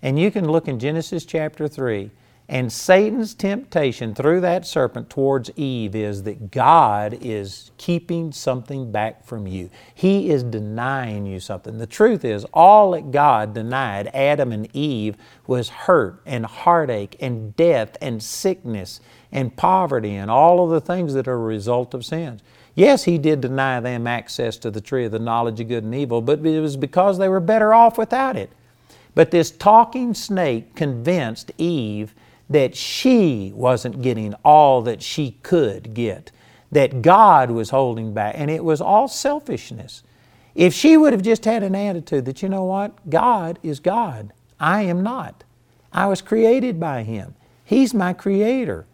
And you can look in Genesis chapter 3, and Satan's temptation through that serpent towards Eve is that God is keeping something back from you. He is denying you something. The truth is, all that God denied Adam and Eve was hurt and heartache and death and sickness and poverty and all of the things that are a result of sins. Yes, He did deny them access to the tree of the knowledge of good and evil, but it was because they were better off without it. But this talking snake convinced Eve that she wasn't getting all that she could get, that God was holding back, and it was all selfishness. If she would have just had an attitude that, you know what, God is God, I am not. I was created by Him, He's my creator,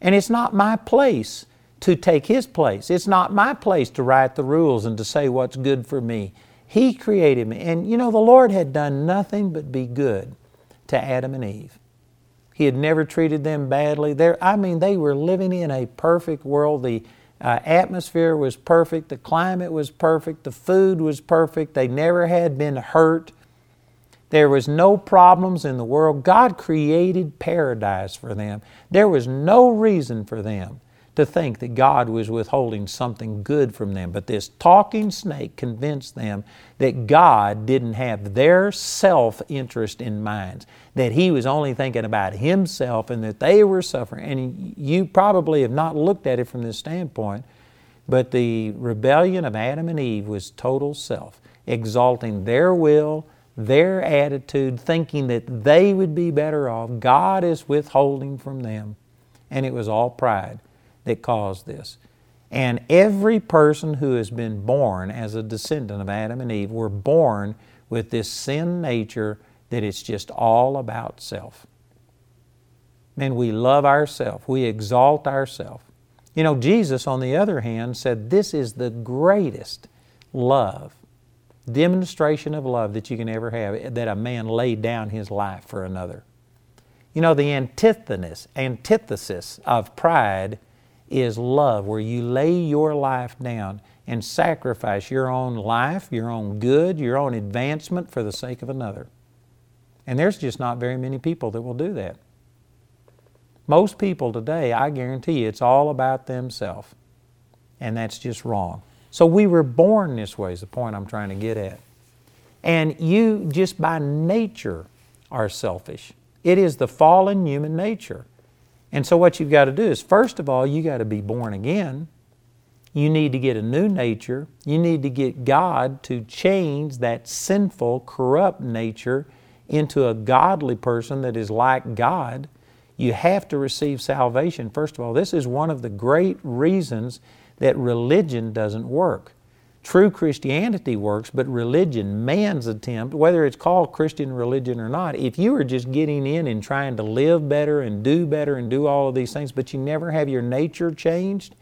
and it's not my place to take His place. It's not my place to write the rules and to say what's good for me. He created me. And you know, the Lord had done nothing but be good to Adam and Eve. He had never treated them badly. They're, I mean, they were living in a perfect world. The uh, atmosphere was perfect. The climate was perfect. The food was perfect. They never had been hurt. There was no problems in the world. God created paradise for them. There was no reason for them to think that God was withholding something good from them. But this talking snake convinced them that God didn't have their self interest in mind, that He was only thinking about Himself and that they were suffering. And you probably have not looked at it from this standpoint, but the rebellion of Adam and Eve was total self, exalting their will. Their attitude, thinking that they would be better off, God is withholding from them. And it was all pride that caused this. And every person who has been born as a descendant of Adam and Eve were born with this sin nature that it's just all about self. Man, we love ourselves, we exalt ourselves. You know, Jesus, on the other hand, said this is the greatest love, demonstration of love that you can ever have, that a man laid down his life for another. You know, the antithesis, antithesis of pride is love, where you lay your life down and sacrifice your own life, your own good, your own advancement for the sake of another. And there's just not very many people that will do that. Most people today, I guarantee you, it's all about themselves. And that's just wrong. So we were born this way, is the point I'm trying to get at. And you just by nature are selfish. It is the fallen human nature. And so, what you've got to do is, first of all, you got to be born again. You need to get a new nature. You need to get God to change that sinful, corrupt nature into a godly person that is like God. You have to receive salvation, first of all. This is one of the great reasons that religion doesn't work. True Christianity works, but religion, man's attempt, whether it's called Christian religion or not, if you are just getting in and trying to live better and do better and do all of these things, but you never have your nature changed,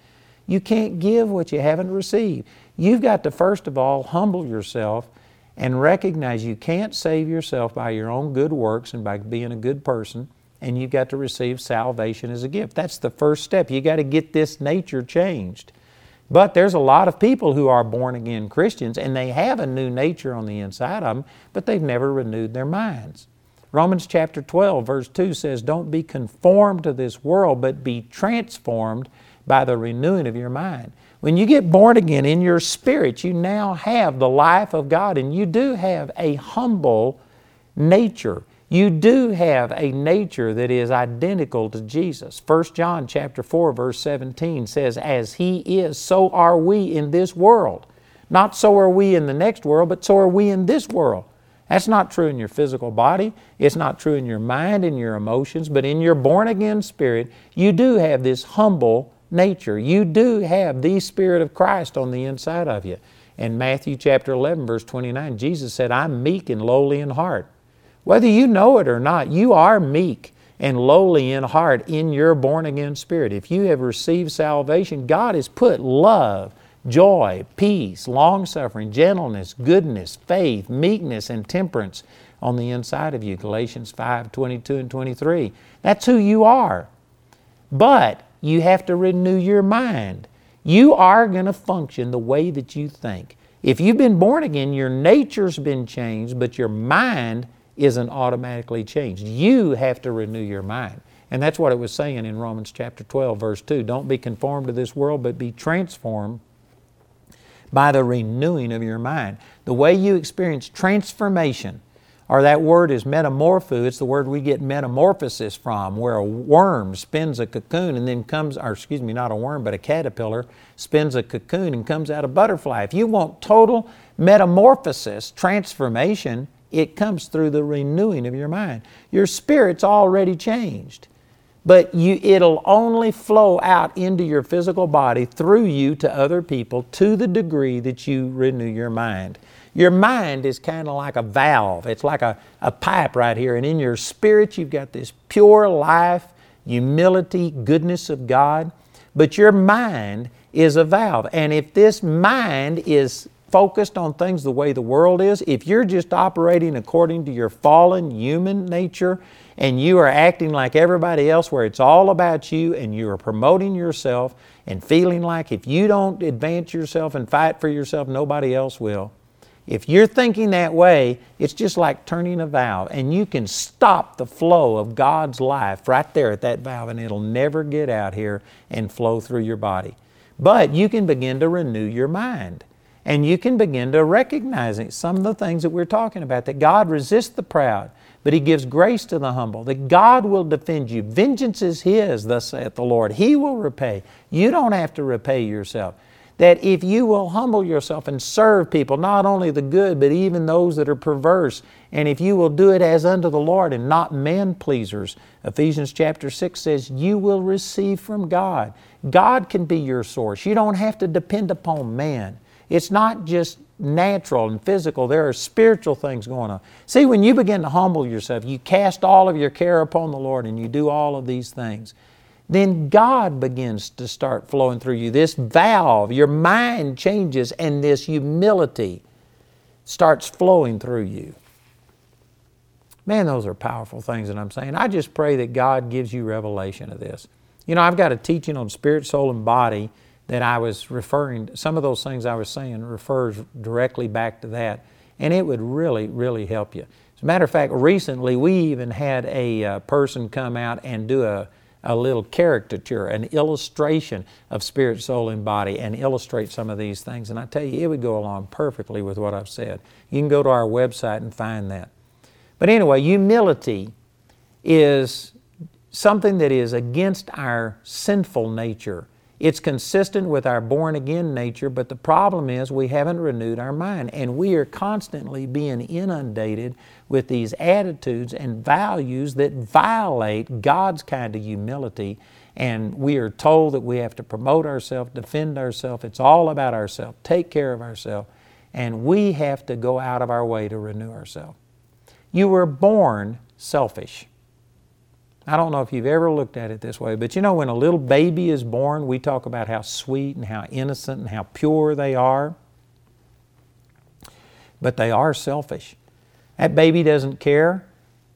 you can't give what you haven't received. You've got to, first of all, humble yourself and recognize you can't save yourself by your own good works and by being a good person, and you've got to receive salvation as a gift. That's the first step. You've got to get this nature changed. But there's a lot of people who are born again Christians and they have a new nature on the inside of them, but they've never renewed their minds. Romans chapter 12, verse 2 says, Don't be conformed to this world, but be transformed by the renewing of your mind. When you get born again in your spirit, you now have the life of God and you do have a humble nature you do have a nature that is identical to Jesus. 1 John chapter 4 verse 17 says as he is so are we in this world. Not so are we in the next world, but so are we in this world. That's not true in your physical body. It's not true in your mind and your emotions, but in your born again spirit, you do have this humble nature. You do have the Spirit of Christ on the inside of you. In Matthew chapter 11, verse 29, Jesus said, I'm meek and lowly in heart. Whether you know it or not, you are meek and lowly in heart in your born again spirit. If you have received salvation, God has put love, joy, peace, long suffering, gentleness, goodness, faith, meekness, and temperance on the inside of you. Galatians 5 22 and 23. That's who you are. But you have to renew your mind. You are going to function the way that you think. If you've been born again, your nature's been changed, but your mind isn't automatically changed. You have to renew your mind. And that's what it was saying in Romans chapter 12, verse 2. Don't be conformed to this world, but be transformed by the renewing of your mind. The way you experience transformation, or that word is metamorpho, it's the word we get metamorphosis from, where a worm spins a cocoon and then comes, or excuse me, not a worm, but a caterpillar spins a cocoon and comes out a butterfly. If you want total metamorphosis, transformation, it comes through the renewing of your mind. Your spirit's already changed, but you, it'll only flow out into your physical body through you to other people to the degree that you renew your mind. Your mind is kind of like a valve, it's like a, a pipe right here, and in your spirit, you've got this pure life, humility, goodness of God. but your mind is a valve. And if this mind is focused on things the way the world is, if you're just operating according to your fallen human nature and you are acting like everybody else where it's all about you and you are promoting yourself and feeling like if you don't advance yourself and fight for yourself, nobody else will. If you're thinking that way, it's just like turning a valve, and you can stop the flow of God's life right there at that valve, and it'll never get out here and flow through your body. But you can begin to renew your mind. And you can begin to recognize some of the things that we're talking about that God resists the proud, but He gives grace to the humble, that God will defend you. Vengeance is His, thus saith the Lord. He will repay. You don't have to repay yourself. That if you will humble yourself and serve people, not only the good, but even those that are perverse, and if you will do it as unto the Lord and not man pleasers, Ephesians chapter 6 says, you will receive from God. God can be your source. You don't have to depend upon man. It's not just natural and physical, there are spiritual things going on. See, when you begin to humble yourself, you cast all of your care upon the Lord and you do all of these things, then God begins to start flowing through you. This valve, your mind changes, and this humility starts flowing through you. Man, those are powerful things that I'm saying. I just pray that God gives you revelation of this. You know, I've got a teaching on spirit, soul, and body that I was referring, some of those things I was saying refers directly back to that, and it would really, really help you. As a matter of fact, recently we even had a uh, person come out and do a, a little caricature, an illustration of spirit, soul, and body, and illustrate some of these things. And I tell you, it would go along perfectly with what I've said. You can go to our website and find that. But anyway, humility is something that is against our sinful nature. It's consistent with our born again nature, but the problem is we haven't renewed our mind. And we are constantly being inundated with these attitudes and values that violate God's kind of humility. And we are told that we have to promote ourselves, defend ourselves. It's all about ourselves, take care of ourselves. And we have to go out of our way to renew ourselves. You were born selfish. I don't know if you've ever looked at it this way, but you know, when a little baby is born, we talk about how sweet and how innocent and how pure they are. But they are selfish. That baby doesn't care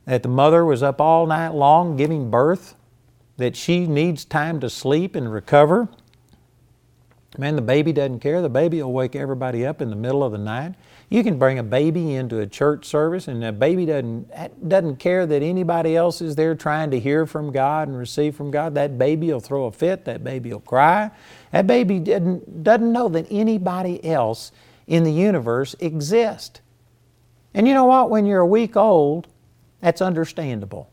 that the mother was up all night long giving birth, that she needs time to sleep and recover. Man, the baby doesn't care. The baby will wake everybody up in the middle of the night. You can bring a baby into a church service, and the baby doesn't, doesn't care that anybody else is there trying to hear from God and receive from God. That baby will throw a fit, that baby will cry. That baby doesn't, doesn't know that anybody else in the universe exists. And you know what? When you're a week old, that's understandable.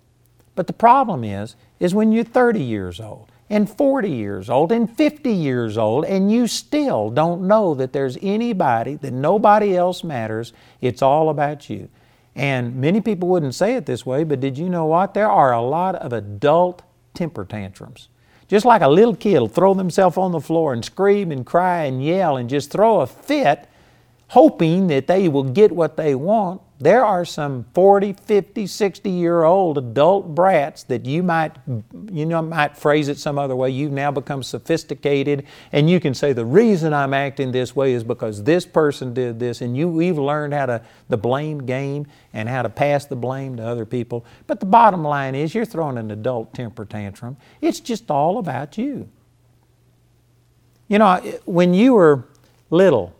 But the problem is, is when you're 30 years old and 40 years old and 50 years old, and you still don't know that there's anybody, that nobody else matters, it's all about you. And many people wouldn't say it this way, but did you know what? There are a lot of adult temper tantrums. Just like a little kid will throw themselves on the floor and scream and cry and yell and just throw a fit, hoping that they will get what they want. There are some 40, 50, 60 year old adult brats that you might, you know, might phrase it some other way. You've now become sophisticated and you can say the reason I'm acting this way is because this person did this and you, we've learned how to, the blame game and how to pass the blame to other people. But the bottom line is you're throwing an adult temper tantrum. It's just all about you. You know, when you were little,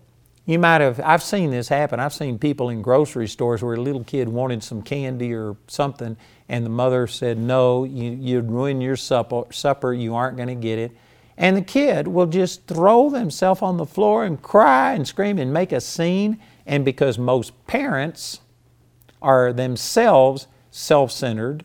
you might have, I've seen this happen. I've seen people in grocery stores where a little kid wanted some candy or something, and the mother said, No, you, you'd ruin your supper, supper, you aren't going to get it. And the kid will just throw themselves on the floor and cry and scream and make a scene. And because most parents are themselves self centered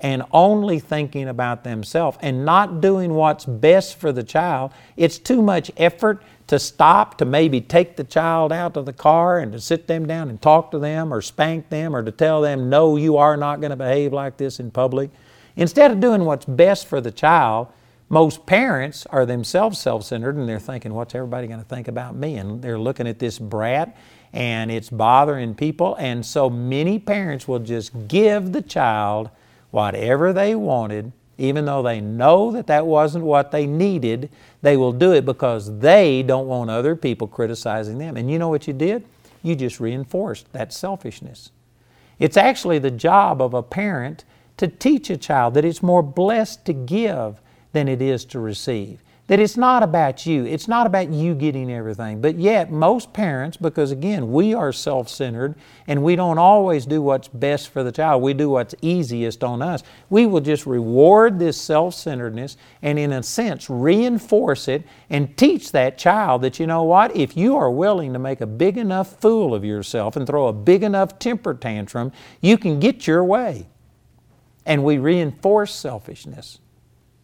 and only thinking about themselves and not doing what's best for the child, it's too much effort to stop, to maybe take the child out of the car and to sit them down and talk to them or spank them or to tell them, no, you are not going to behave like this in public. Instead of doing what's best for the child, most parents are themselves self centered and they're thinking, what's everybody going to think about me? And they're looking at this brat and it's bothering people. And so many parents will just give the child whatever they wanted even though they know that that wasn't what they needed, they will do it because they don't want other people criticizing them. And you know what you did? You just reinforced that selfishness. It's actually the job of a parent to teach a child that it's more blessed to give than it is to receive. That it's not about you. It's not about you getting everything. But yet, most parents, because again, we are self centered and we don't always do what's best for the child, we do what's easiest on us. We will just reward this self centeredness and, in a sense, reinforce it and teach that child that, you know what, if you are willing to make a big enough fool of yourself and throw a big enough temper tantrum, you can get your way. And we reinforce selfishness.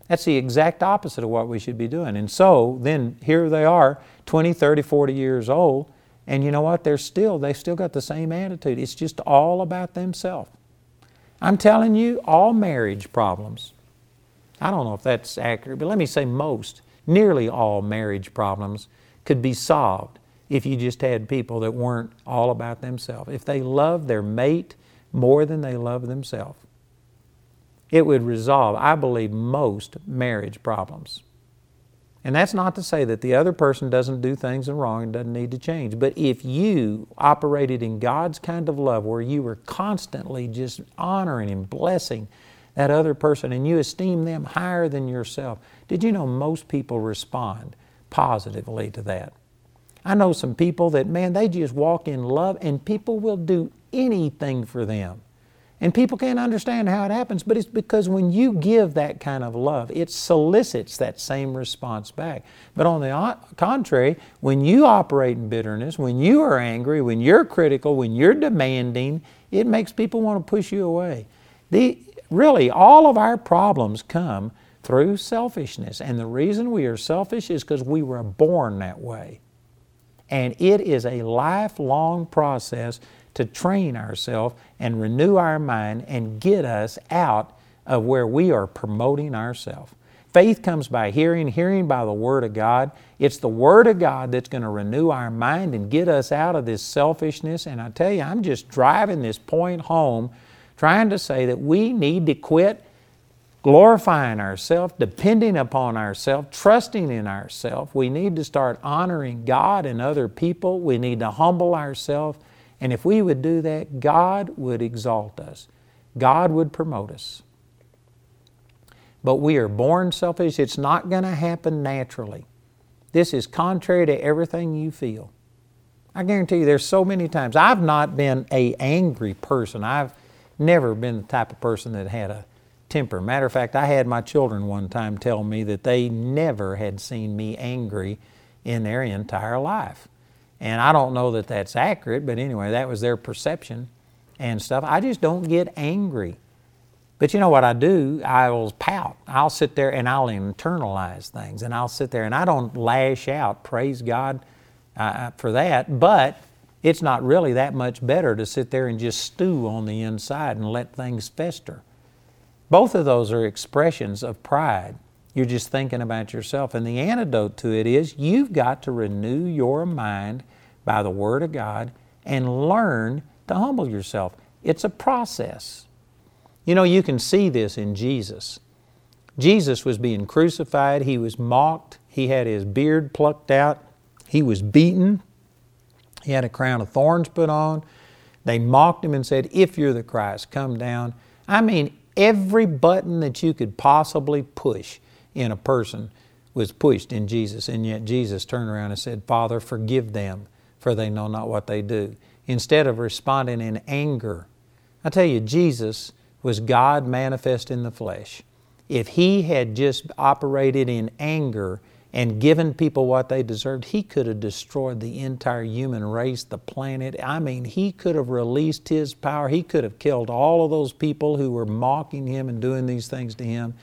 That's the exact opposite of what we should be doing. And so then here they are, 20, 30, 40 years old, and you know what? They're still, they still got the same attitude. It's just all about themselves. I'm telling you, all marriage problems, I don't know if that's accurate, but let me say most, nearly all marriage problems could be solved if you just had people that weren't all about themselves. If they loved their mate more than they love themselves it would resolve, I believe, most marriage problems. And that's not to say that the other person doesn't do things wrong and doesn't need to change. But if you operated in God's kind of love where you were constantly just honoring and blessing that other person and you esteem them higher than yourself, did you know most people respond positively to that? I know some people that, man, they just walk in love and people will do anything for them. And people can't understand how it happens, but it's because when you give that kind of love, it solicits that same response back. But on the contrary, when you operate in bitterness, when you are angry, when you're critical, when you're demanding, it makes people want to push you away. The, really, all of our problems come through selfishness. And the reason we are selfish is because we were born that way. And it is a lifelong process to train ourselves and renew our mind and get us out of where we are promoting ourselves. Faith comes by hearing, hearing by the Word of God. It's the Word of God that's going to renew our mind and get us out of this selfishness. And I tell you, I'm just driving this point home, trying to say that we need to quit glorifying ourselves, depending upon ourselves, trusting in ourselves. We need to start honoring God and other people. We need to humble ourselves and if we would do that, God would exalt us, God would promote us. But we are born selfish. It's not going to happen naturally. This is contrary to everything you feel. I guarantee you there's so many times I've not been a angry person. I've never been the type of person that had a temper. Matter of fact, I had my children one time tell me that they never had seen me angry in their entire life. And I don't know that that's accurate, but anyway, that was their perception and stuff. I just don't get angry. But you know what I do? I will pout. I'll sit there and I'll internalize things and I'll sit there and I don't lash out. Praise God uh, for that. But it's not really that much better to sit there and just stew on the inside and let things fester. Both of those are expressions of pride. You're just thinking about yourself. And the antidote to it is you've got to renew your mind by the Word of God and learn to humble yourself. It's a process. You know, you can see this in Jesus. Jesus was being crucified, he was mocked, he had his beard plucked out, he was beaten, he had a crown of thorns put on. They mocked him and said, If you're the Christ, come down. I mean, every button that you could possibly push in a person was pushed in Jesus, and yet Jesus turned around and said, Father, forgive them, for they know not what they do. Instead of responding in anger, I tell you, Jesus was God manifest in the flesh. If he had just operated in anger and given people what they deserved, he could have destroyed the entire human race, the planet. I mean, he could have released his power. He could have killed all of those people who were mocking him and doing these things to him.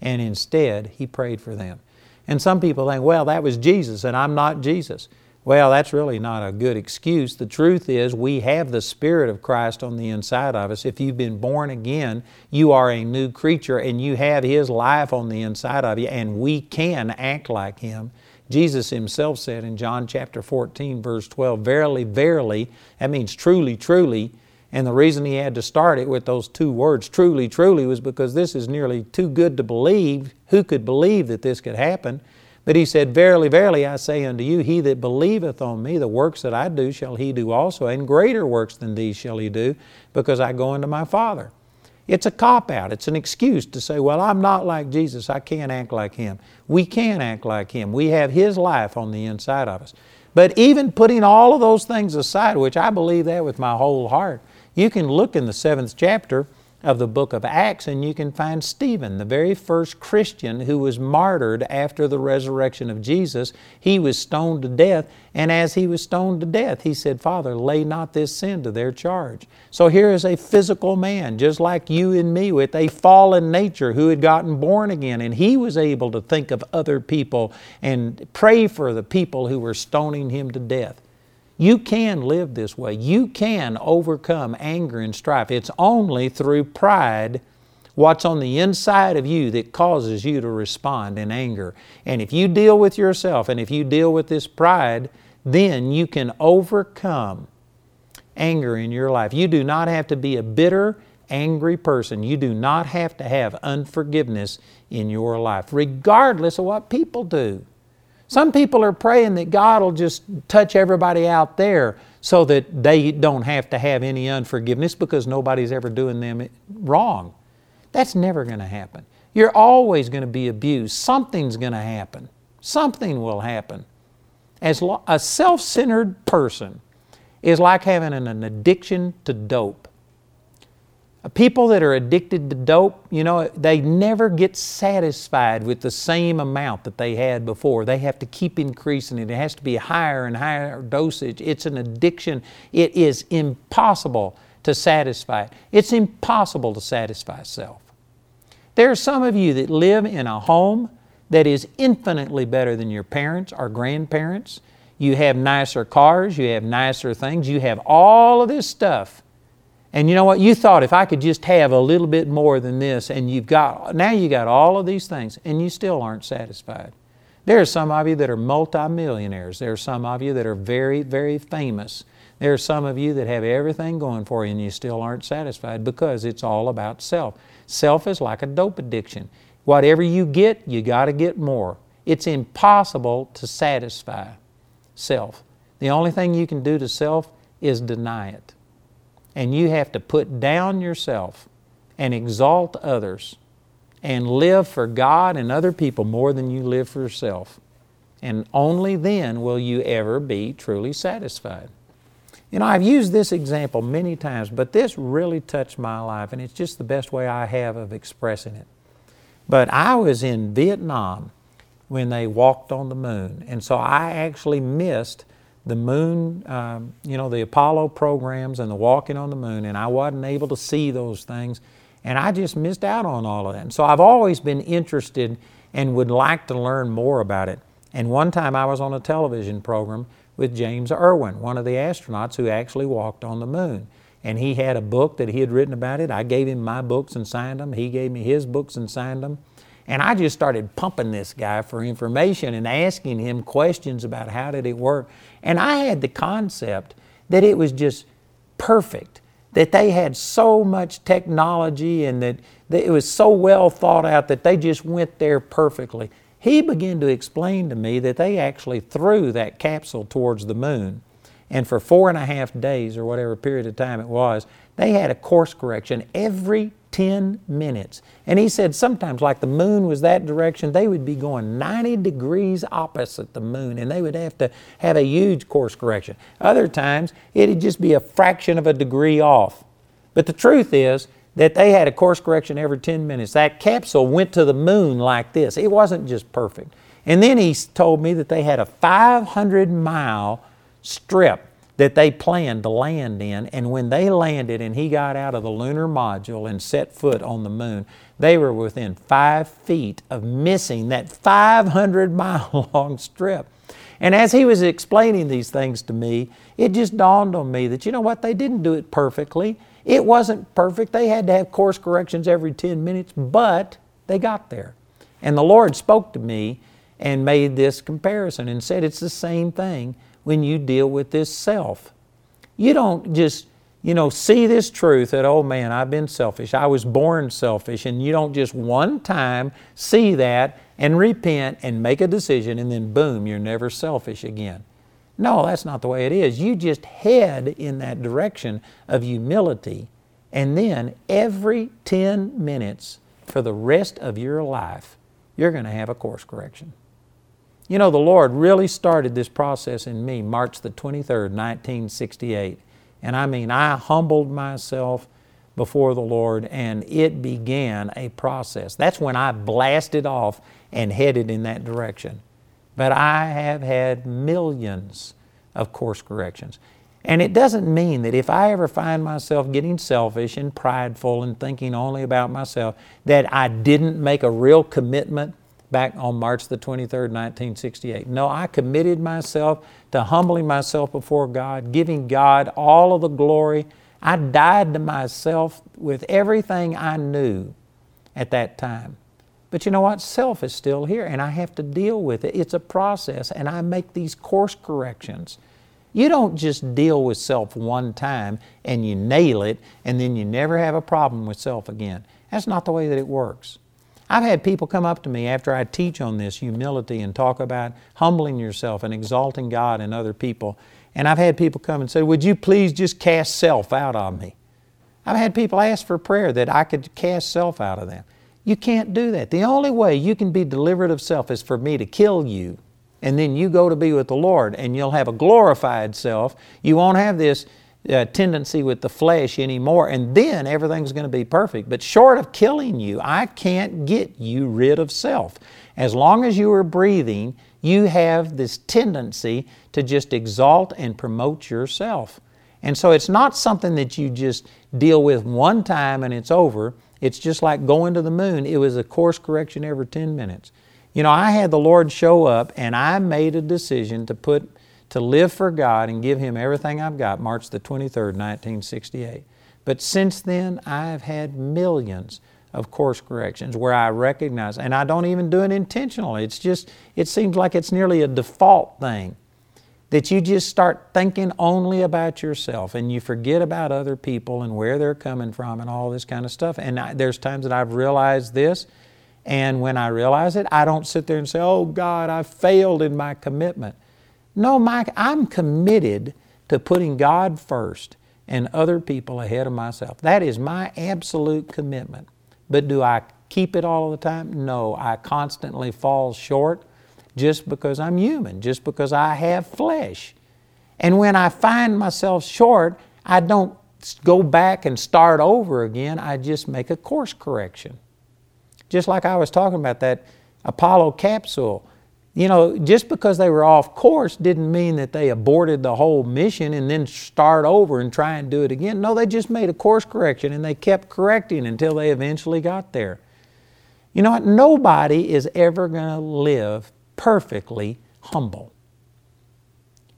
And instead, he prayed for them. And some people think, well, that was Jesus and I'm not Jesus. Well, that's really not a good excuse. The truth is, we have the Spirit of Christ on the inside of us. If you've been born again, you are a new creature and you have His life on the inside of you, and we can act like Him. Jesus Himself said in John chapter 14, verse 12, Verily, verily, that means truly, truly, And the reason he had to start it with those two words, truly, truly, was because this is nearly too good to believe. Who could believe that this could happen? But he said, Verily, verily, I say unto you, he that believeth on me, the works that I do shall he do also, and greater works than these shall he do, because I go unto my Father. It's a cop out. It's an excuse to say, well, I'm not like Jesus. I can't act like Him. We can act like Him. We have His life on the inside of us. But even putting all of those things aside, which I believe that with my whole heart, you can look in the seventh chapter of the book of Acts, and you can find Stephen, the very first Christian who was martyred after the resurrection of Jesus. He was stoned to death, and as he was stoned to death, he said, Father, lay not this sin to their charge. So here is a physical man, just like you and me, with a fallen nature who had gotten born again, and he was able to think of other people and pray for the people who were stoning him to death. You can live this way. You can overcome anger and strife. It's only through pride, what's on the inside of you, that causes you to respond in anger. And if you deal with yourself and if you deal with this pride, then you can overcome anger in your life. You do not have to be a bitter, angry person. You do not have to have unforgiveness in your life, regardless of what people do. Some people are praying that God will just touch everybody out there so that they don't have to have any unforgiveness because nobody's ever doing them wrong. That's never going to happen. You're always going to be abused. Something's going to happen. Something will happen. As lo- a self centered person is like having an, an addiction to dope. People that are addicted to dope, you know, they never get satisfied with the same amount that they had before. They have to keep increasing it. It has to be higher and higher dosage. It's an addiction. It is impossible to satisfy it. It's impossible to satisfy self. There are some of you that live in a home that is infinitely better than your parents or grandparents. You have nicer cars, you have nicer things, you have all of this stuff and you know what? You thought if I could just have a little bit more than this, and you've got, now you got all of these things, and you still aren't satisfied. There are some of you that are multimillionaires. There are some of you that are very, very famous. There are some of you that have everything going for you, and you still aren't satisfied because it's all about self. Self is like a dope addiction. Whatever you get, you got to get more. It's impossible to satisfy self. The only thing you can do to self is deny it and you have to put down yourself and exalt others and live for God and other people more than you live for yourself. And only then will you ever be truly satisfied. You know, I've used this example many times, but this really touched my life, and it's just the best way I have of expressing it. But I was in Vietnam when they walked on the moon, and so I actually missed the moon, um, you know, the Apollo programs and the walking on the moon, and I wasn't able to see those things, and I just missed out on all of that. And so I've always been interested and would like to learn more about it. And one time I was on a television program with James Irwin, one of the astronauts who actually walked on the moon. And he had a book that he had written about it. I gave him my books and signed them. He gave me his books and signed them. And I just started pumping this guy for information and asking him questions about how did it work. And I had the concept that it was just perfect, that they had so much technology and that, that it was so well thought out that they just went there perfectly. He began to explain to me that they actually threw that capsule towards the moon. And for four and a half days, or whatever period of time it was, they had a course correction every 10 minutes. And he said sometimes, like the moon was that direction, they would be going 90 degrees opposite the moon and they would have to have a huge course correction. Other times, it'd just be a fraction of a degree off. But the truth is that they had a course correction every 10 minutes. That capsule went to the moon like this. It wasn't just perfect. And then he told me that they had a 500 mile strip that they planned to land in. And when they landed and he got out of the lunar module and set foot on the moon, they were within five feet of missing that 500 mile long strip. And as he was explaining these things to me, it just dawned on me that, you know what, they didn't do it perfectly. It wasn't perfect. They had to have course corrections every 10 minutes, but they got there. And the Lord spoke to me and made this comparison and said it's the same thing when you deal with this self. You don't just you know, see this truth that, oh man, I've been selfish. I was born selfish. And you don't just one time see that and repent and make a decision and then boom, you're never selfish again. No, that's not the way it is. You just head in that direction of humility. And then every 10 minutes for the rest of your life, you're going to have a course correction. You know, the Lord really started this process in me March the 23rd, 1968. And I mean, I humbled myself before the Lord and it began a process. That's when I blasted off and headed in that direction. But I have had millions of course corrections. And it doesn't mean that if I ever find myself getting selfish and prideful and thinking only about myself, that I didn't make a real commitment back on March the 23rd, 1968. No, I committed myself to humbling myself before God, giving God all of the glory. I died to myself with everything I knew at that time. But you know what? Self is still here, and I have to deal with it. It's a process, and I make these course corrections. You don't just deal with self one time and you nail it, and then you never have a problem with self again. That's not the way that it works. I've had people come up to me after I teach on this humility and talk about humbling yourself and exalting God and other people. And I've had people come and say, Would you please just cast self out of me? I've had people ask for prayer that I could cast self out of them. You can't do that. The only way you can be delivered of self is for me to kill you. And then you go to be with the Lord and you'll have a glorified self. You won't have this uh, tendency with the flesh anymore, and then everything's going to be perfect. But short of killing you, I can't get you rid of self. As long as you are breathing, you have this tendency to just exalt and promote yourself. And so it's not something that you just deal with one time and it's over. It's just like going to the moon. It was a course correction every 10 minutes. You know, I had the Lord show up and I made a decision to put to live for God and give Him everything I've got, March the 23rd, 1968. But since then, I've had millions of course corrections where I recognize, and I don't even do it intentionally. It's just, it seems like it's nearly a default thing that you just start thinking only about yourself and you forget about other people and where they're coming from and all this kind of stuff. And I, there's times that I've realized this, and when I realize it, I don't sit there and say, Oh God, I failed in my commitment. No, Mike, I'm committed to putting God first and other people ahead of myself. That is my absolute commitment. But do I keep it all the time? No, I constantly fall short just because I'm human, just because I have flesh. And when I find myself short, I don't go back and start over again. I just make a course correction. Just like I was talking about that Apollo capsule you know, just because they were off course didn't mean that they aborted the whole mission and then start over and try and do it again. No, they just made a course correction and they kept correcting until they eventually got there. You know what? Nobody is ever going to live perfectly humble.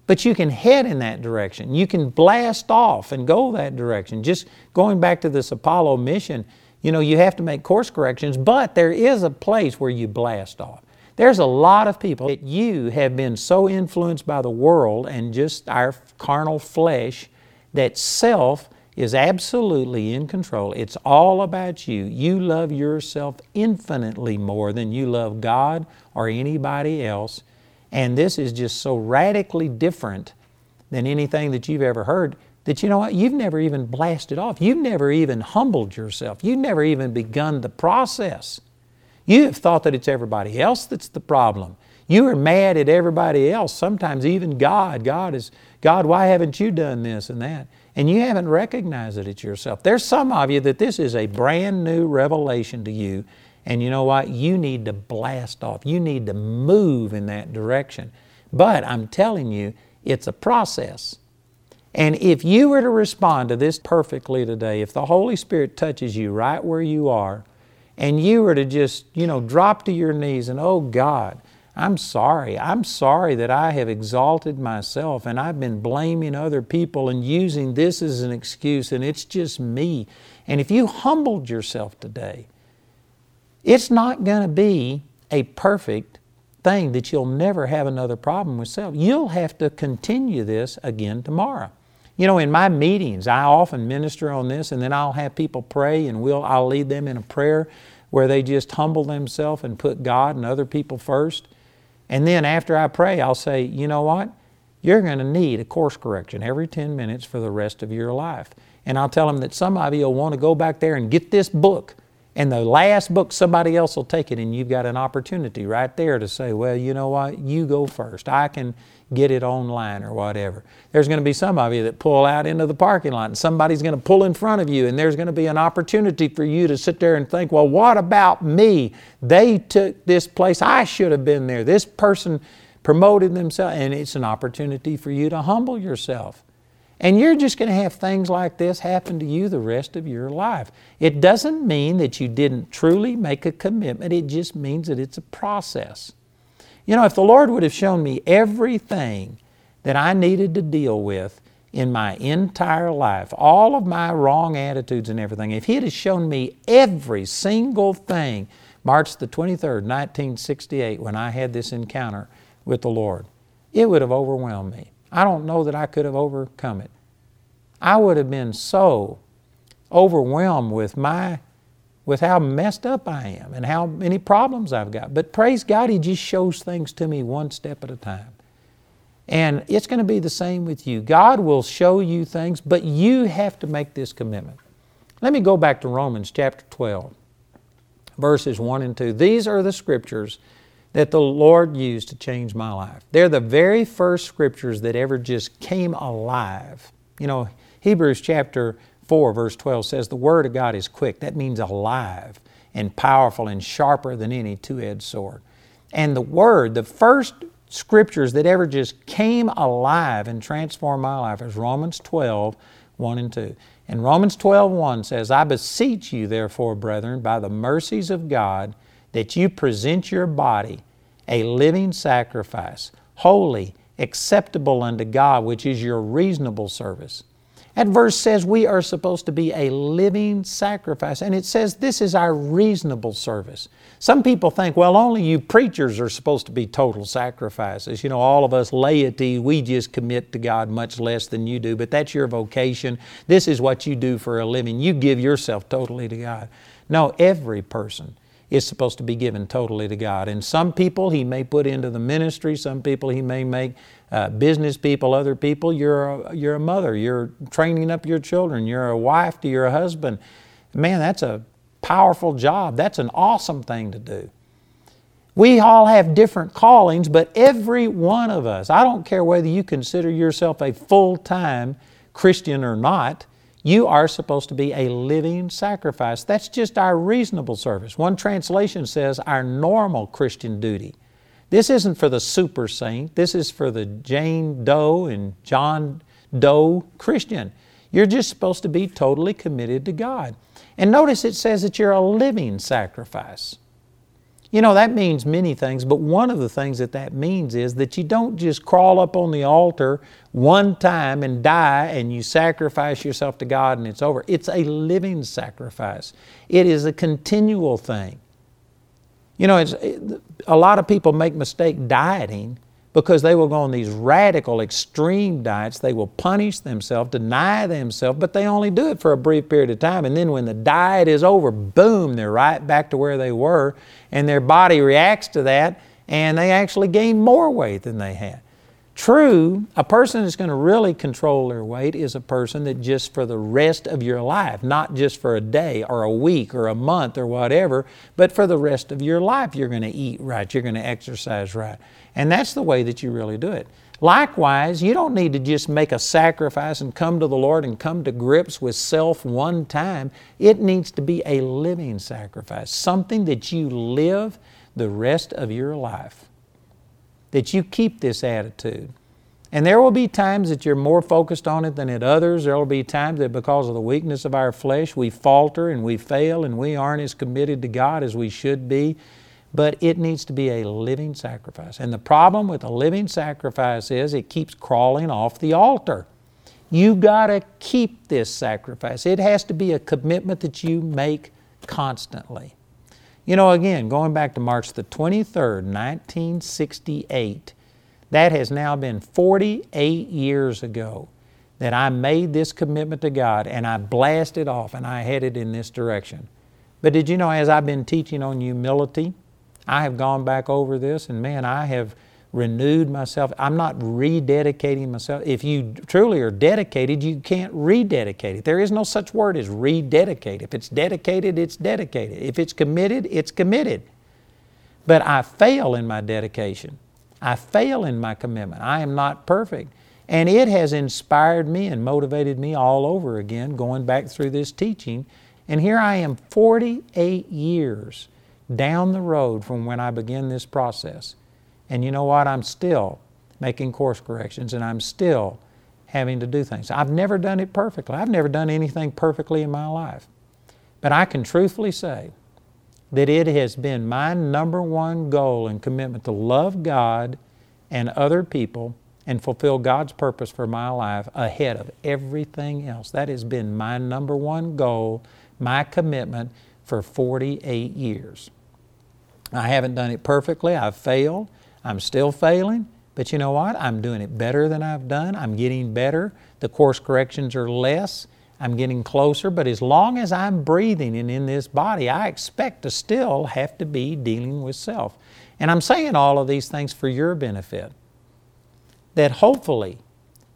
But you can head in that direction. You can blast off and go that direction. Just going back to this Apollo mission, you know, you have to make course corrections, but there is a place where you blast off. There's a lot of people that you have been so influenced by the world and just our carnal flesh that self is absolutely in control. It's all about you. You love yourself infinitely more than you love God or anybody else. And this is just so radically different than anything that you've ever heard that you know what? You've never even blasted off. You've never even humbled yourself. You've never even begun the process. You have thought that it's everybody else that's the problem. You are mad at everybody else, sometimes even God. God is, God, why haven't you done this and that? And you haven't recognized that it's yourself. There's some of you that this is a brand new revelation to you. And you know what? You need to blast off. You need to move in that direction. But I'm telling you, it's a process. And if you were to respond to this perfectly today, if the Holy Spirit touches you right where you are, and you were to just, you know, drop to your knees and, oh God, I'm sorry. I'm sorry that I have exalted myself and I've been blaming other people and using this as an excuse and it's just me. And if you humbled yourself today, it's not going to be a perfect thing that you'll never have another problem with self. You'll have to continue this again tomorrow. You know, in my meetings, I often minister on this, and then I'll have people pray, and we'll, I'll lead them in a prayer where they just humble themselves and put God and other people first. And then after I pray, I'll say, you know what? You're going to need a course correction every 10 minutes for the rest of your life. And I'll tell them that some of you will want to go back there and get this book and the last book, somebody else will take it, and you've got an opportunity right there to say, Well, you know what? You go first. I can get it online or whatever. There's going to be some of you that pull out into the parking lot, and somebody's going to pull in front of you, and there's going to be an opportunity for you to sit there and think, Well, what about me? They took this place. I should have been there. This person promoted themselves, and it's an opportunity for you to humble yourself. And you're just going to have things like this happen to you the rest of your life. It doesn't mean that you didn't truly make a commitment, it just means that it's a process. You know, if the Lord would have shown me everything that I needed to deal with in my entire life, all of my wrong attitudes and everything, if He had shown me every single thing, March the 23rd, 1968, when I had this encounter with the Lord, it would have overwhelmed me. I don't know that I could have overcome it. I would have been so overwhelmed with my with how messed up I am and how many problems I've got. But praise God, He just shows things to me one step at a time. And it's going to be the same with you. God will show you things, but you have to make this commitment. Let me go back to Romans chapter 12, verses 1 and 2. These are the scriptures that the Lord used to change my life. They're the very first scriptures that ever just came alive. You know, Hebrews chapter 4, verse 12 says, The Word of God is quick. That means alive and powerful and sharper than any two edged sword. And the Word, the first scriptures that ever just came alive and transformed my life is Romans 12, 1 and 2. And Romans 12, 1 says, I beseech you, therefore, brethren, by the mercies of God, that you present your body a living sacrifice, holy, acceptable unto God, which is your reasonable service. That verse says we are supposed to be a living sacrifice, and it says this is our reasonable service. Some people think, well, only you preachers are supposed to be total sacrifices. You know, all of us laity, we just commit to God much less than you do, but that's your vocation. This is what you do for a living. You give yourself totally to God. No, every person is supposed to be given totally to God. And some people He may put into the ministry, some people He may make uh, business people, other people. You're a, you're a mother, you're training up your children, you're a wife to your husband. Man, that's a powerful job. That's an awesome thing to do. We all have different callings, but every one of us, I don't care whether you consider yourself a full time Christian or not, you are supposed to be a living sacrifice. That's just our reasonable service. One translation says our normal Christian duty. This isn't for the super saint, this is for the Jane Doe and John Doe Christian. You're just supposed to be totally committed to God. And notice it says that you're a living sacrifice. You know, that means many things, but one of the things that that means is that you don't just crawl up on the altar one time and die and you sacrifice yourself to God and it's over. It's a living sacrifice, it is a continual thing. You know, it's, a lot of people make mistake dieting because they will go on these radical, extreme diets. They will punish themselves, deny themselves, but they only do it for a brief period of time. And then when the diet is over, boom, they're right back to where they were, and their body reacts to that, and they actually gain more weight than they had. True, a person that's going to really control their weight is a person that just for the rest of your life, not just for a day or a week or a month or whatever, but for the rest of your life, you're going to eat right, you're going to exercise right. And that's the way that you really do it. Likewise, you don't need to just make a sacrifice and come to the Lord and come to grips with self one time. It needs to be a living sacrifice, something that you live the rest of your life, that you keep this attitude. And there will be times that you're more focused on it than at others. There will be times that because of the weakness of our flesh, we falter and we fail and we aren't as committed to God as we should be but it needs to be a living sacrifice. And the problem with a living sacrifice is it keeps crawling off the altar. You got to keep this sacrifice. It has to be a commitment that you make constantly. You know, again, going back to March the 23rd, 1968, that has now been 48 years ago that I made this commitment to God and I blasted off and I headed in this direction. But did you know, as I've been teaching on humility, I have gone back over this and man, I have renewed myself. I'm not rededicating myself. If you truly are dedicated, you can't rededicate it. There is no such word as rededicate. If it's dedicated, it's dedicated. If it's committed, it's committed. But I fail in my dedication. I fail in my commitment. I am not perfect. And it has inspired me and motivated me all over again, going back through this teaching. And here I am 48 years down the road from when I began this process. And you know what? I'm still making course corrections and I'm still having to do things. I've never done it perfectly. I've never done anything perfectly in my life. But I can truthfully say that it has been my number one goal and commitment to love God and other people and fulfill God's purpose for my life ahead of everything else. That has been my number one goal, my commitment for 48 years. I haven't done it perfectly, I've failed. I'm still failing, but you know what? I'm doing it better than I've done. I'm getting better. The course corrections are less. I'm getting closer, but as long as I'm breathing and in this body, I expect to still have to be dealing with self. And I'm saying all of these things for your benefit. That hopefully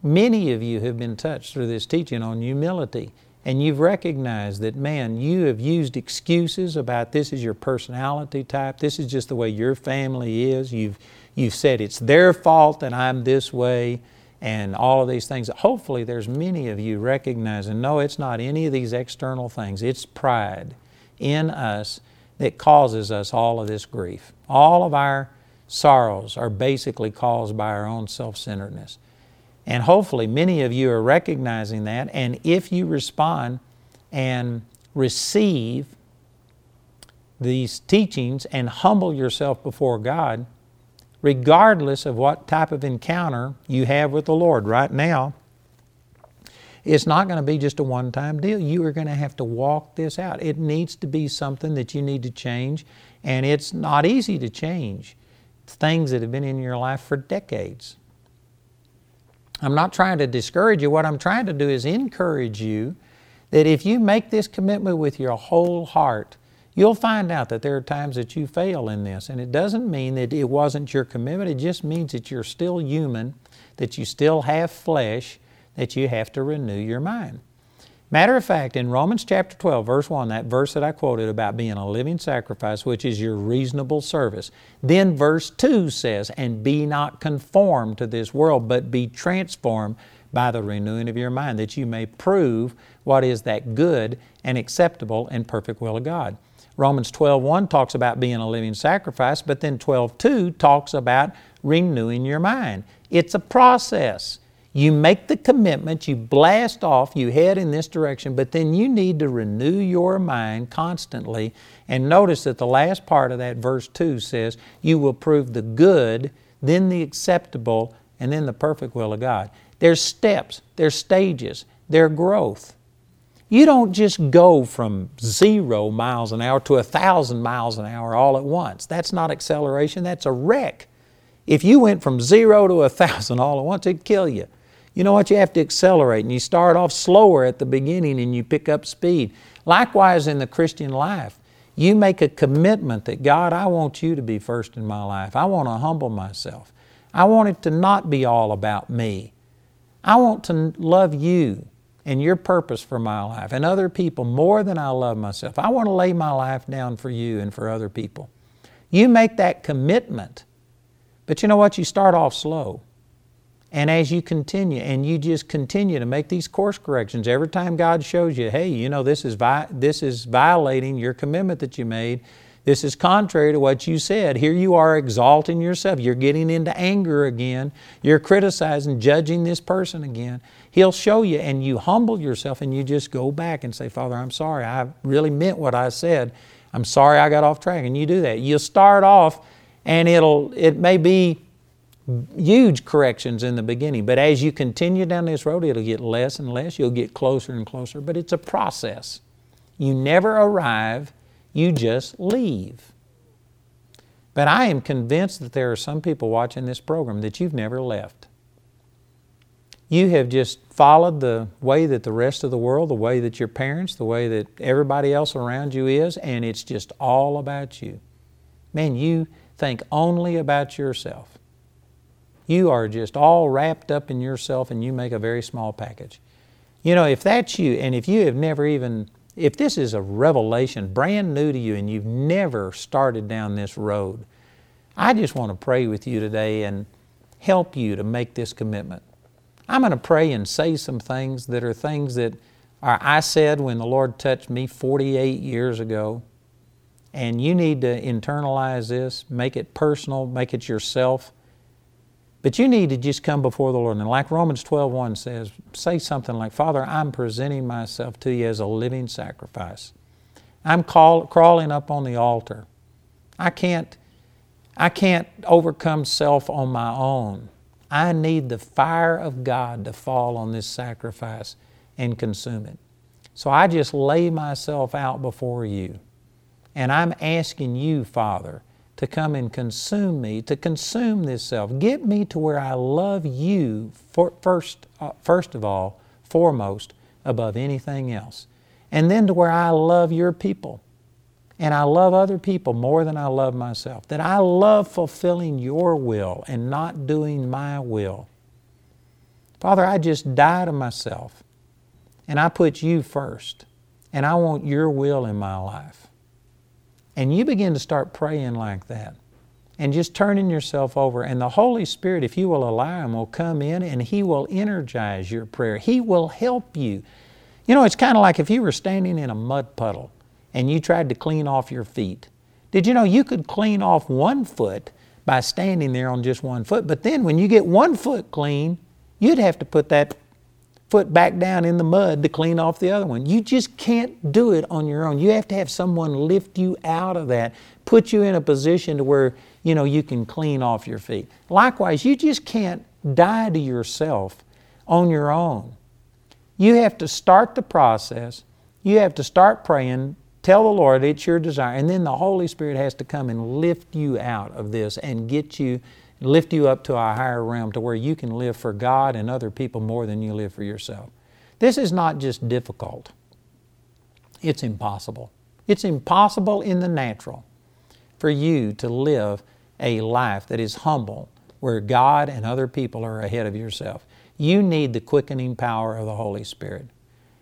many of you have been touched through this teaching on humility and you've recognized that, man, you have used excuses about this is your personality type, this is just the way your family is. You've, you've said it's their fault that I'm this way, and all of these things. Hopefully, there's many of you recognizing no, it's not any of these external things, it's pride in us that causes us all of this grief. All of our sorrows are basically caused by our own self centeredness. And hopefully, many of you are recognizing that. And if you respond and receive these teachings and humble yourself before God, regardless of what type of encounter you have with the Lord right now, it's not going to be just a one time deal. You are going to have to walk this out. It needs to be something that you need to change, and it's not easy to change things that have been in your life for decades. I'm not trying to discourage you. What I'm trying to do is encourage you that if you make this commitment with your whole heart, you'll find out that there are times that you fail in this. And it doesn't mean that it wasn't your commitment, it just means that you're still human, that you still have flesh, that you have to renew your mind. Matter of fact, in Romans chapter 12, verse 1, that verse that I quoted about being a living sacrifice, which is your reasonable service, then verse 2 says, And be not conformed to this world, but be transformed by the renewing of your mind, that you may prove what is that good and acceptable and perfect will of God. Romans 12:1 talks about being a living sacrifice, but then 12:2 talks about renewing your mind. It's a process. You make the commitment, you blast off, you head in this direction, but then you need to renew your mind constantly. And notice that the last part of that verse 2 says, You will prove the good, then the acceptable, and then the perfect will of God. There's steps, there's stages, there's growth. You don't just go from zero miles an hour to a thousand miles an hour all at once. That's not acceleration, that's a wreck. If you went from zero to a thousand all at once, it'd kill you. You know what? You have to accelerate and you start off slower at the beginning and you pick up speed. Likewise, in the Christian life, you make a commitment that God, I want you to be first in my life. I want to humble myself. I want it to not be all about me. I want to love you and your purpose for my life and other people more than I love myself. I want to lay my life down for you and for other people. You make that commitment, but you know what? You start off slow. And as you continue, and you just continue to make these course corrections, every time God shows you, hey, you know, this is, vi- this is violating your commitment that you made, this is contrary to what you said. Here you are exalting yourself. You're getting into anger again. You're criticizing, judging this person again. He'll show you, and you humble yourself, and you just go back and say, Father, I'm sorry. I really meant what I said. I'm sorry I got off track. And you do that. You'll start off, and it'll, it may be huge corrections in the beginning, but as you continue down this road, it'll get less and less. You'll get closer and closer, but it's a process. You never arrive, you just leave. But I am convinced that there are some people watching this program that you've never left. You have just followed the way that the rest of the world, the way that your parents, the way that everybody else around you is, and it's just all about you. Man, you think only about yourself. You are just all wrapped up in yourself and you make a very small package. You know, if that's you, and if you have never even, if this is a revelation brand new to you and you've never started down this road, I just want to pray with you today and help you to make this commitment. I'm going to pray and say some things that are things that are, I said when the Lord touched me 48 years ago. And you need to internalize this, make it personal, make it yourself. But you need to just come before the Lord. And like Romans 12:1 says, say something like, Father, I'm presenting myself to you as a living sacrifice. I'm call, crawling up on the altar. I can't, I can't overcome self on my own. I need the fire of God to fall on this sacrifice and consume it. So I just lay myself out before you. And I'm asking you, Father, to come and consume me, to consume this self. Get me to where I love you for, first, uh, first of all, foremost, above anything else. And then to where I love your people. And I love other people more than I love myself. That I love fulfilling your will and not doing my will. Father, I just die to myself and I put you first. And I want your will in my life. And you begin to start praying like that and just turning yourself over. And the Holy Spirit, if you will allow Him, will come in and He will energize your prayer. He will help you. You know, it's kind of like if you were standing in a mud puddle and you tried to clean off your feet. Did you know you could clean off one foot by standing there on just one foot? But then when you get one foot clean, you'd have to put that foot back down in the mud to clean off the other one. You just can't do it on your own. You have to have someone lift you out of that, put you in a position to where you know you can clean off your feet. Likewise, you just can't die to yourself on your own. You have to start the process. You have to start praying, tell the Lord it's your desire, and then the Holy Spirit has to come and lift you out of this and get you lift you up to a higher realm to where you can live for God and other people more than you live for yourself. This is not just difficult, it's impossible. It's impossible in the natural for you to live a life that is humble, where God and other people are ahead of yourself. You need the quickening power of the Holy Spirit.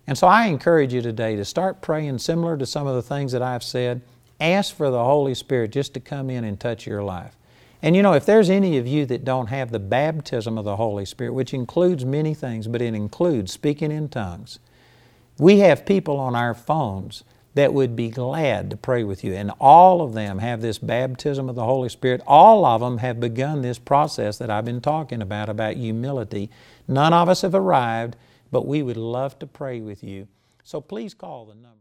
And so I encourage you today to start praying similar to some of the things that I've said. Ask for the Holy Spirit just to come in and touch your life. And you know, if there's any of you that don't have the baptism of the Holy Spirit, which includes many things, but it includes speaking in tongues, we have people on our phones that would be glad to pray with you. And all of them have this baptism of the Holy Spirit. All of them have begun this process that I've been talking about, about humility. None of us have arrived, but we would love to pray with you. So please call the number.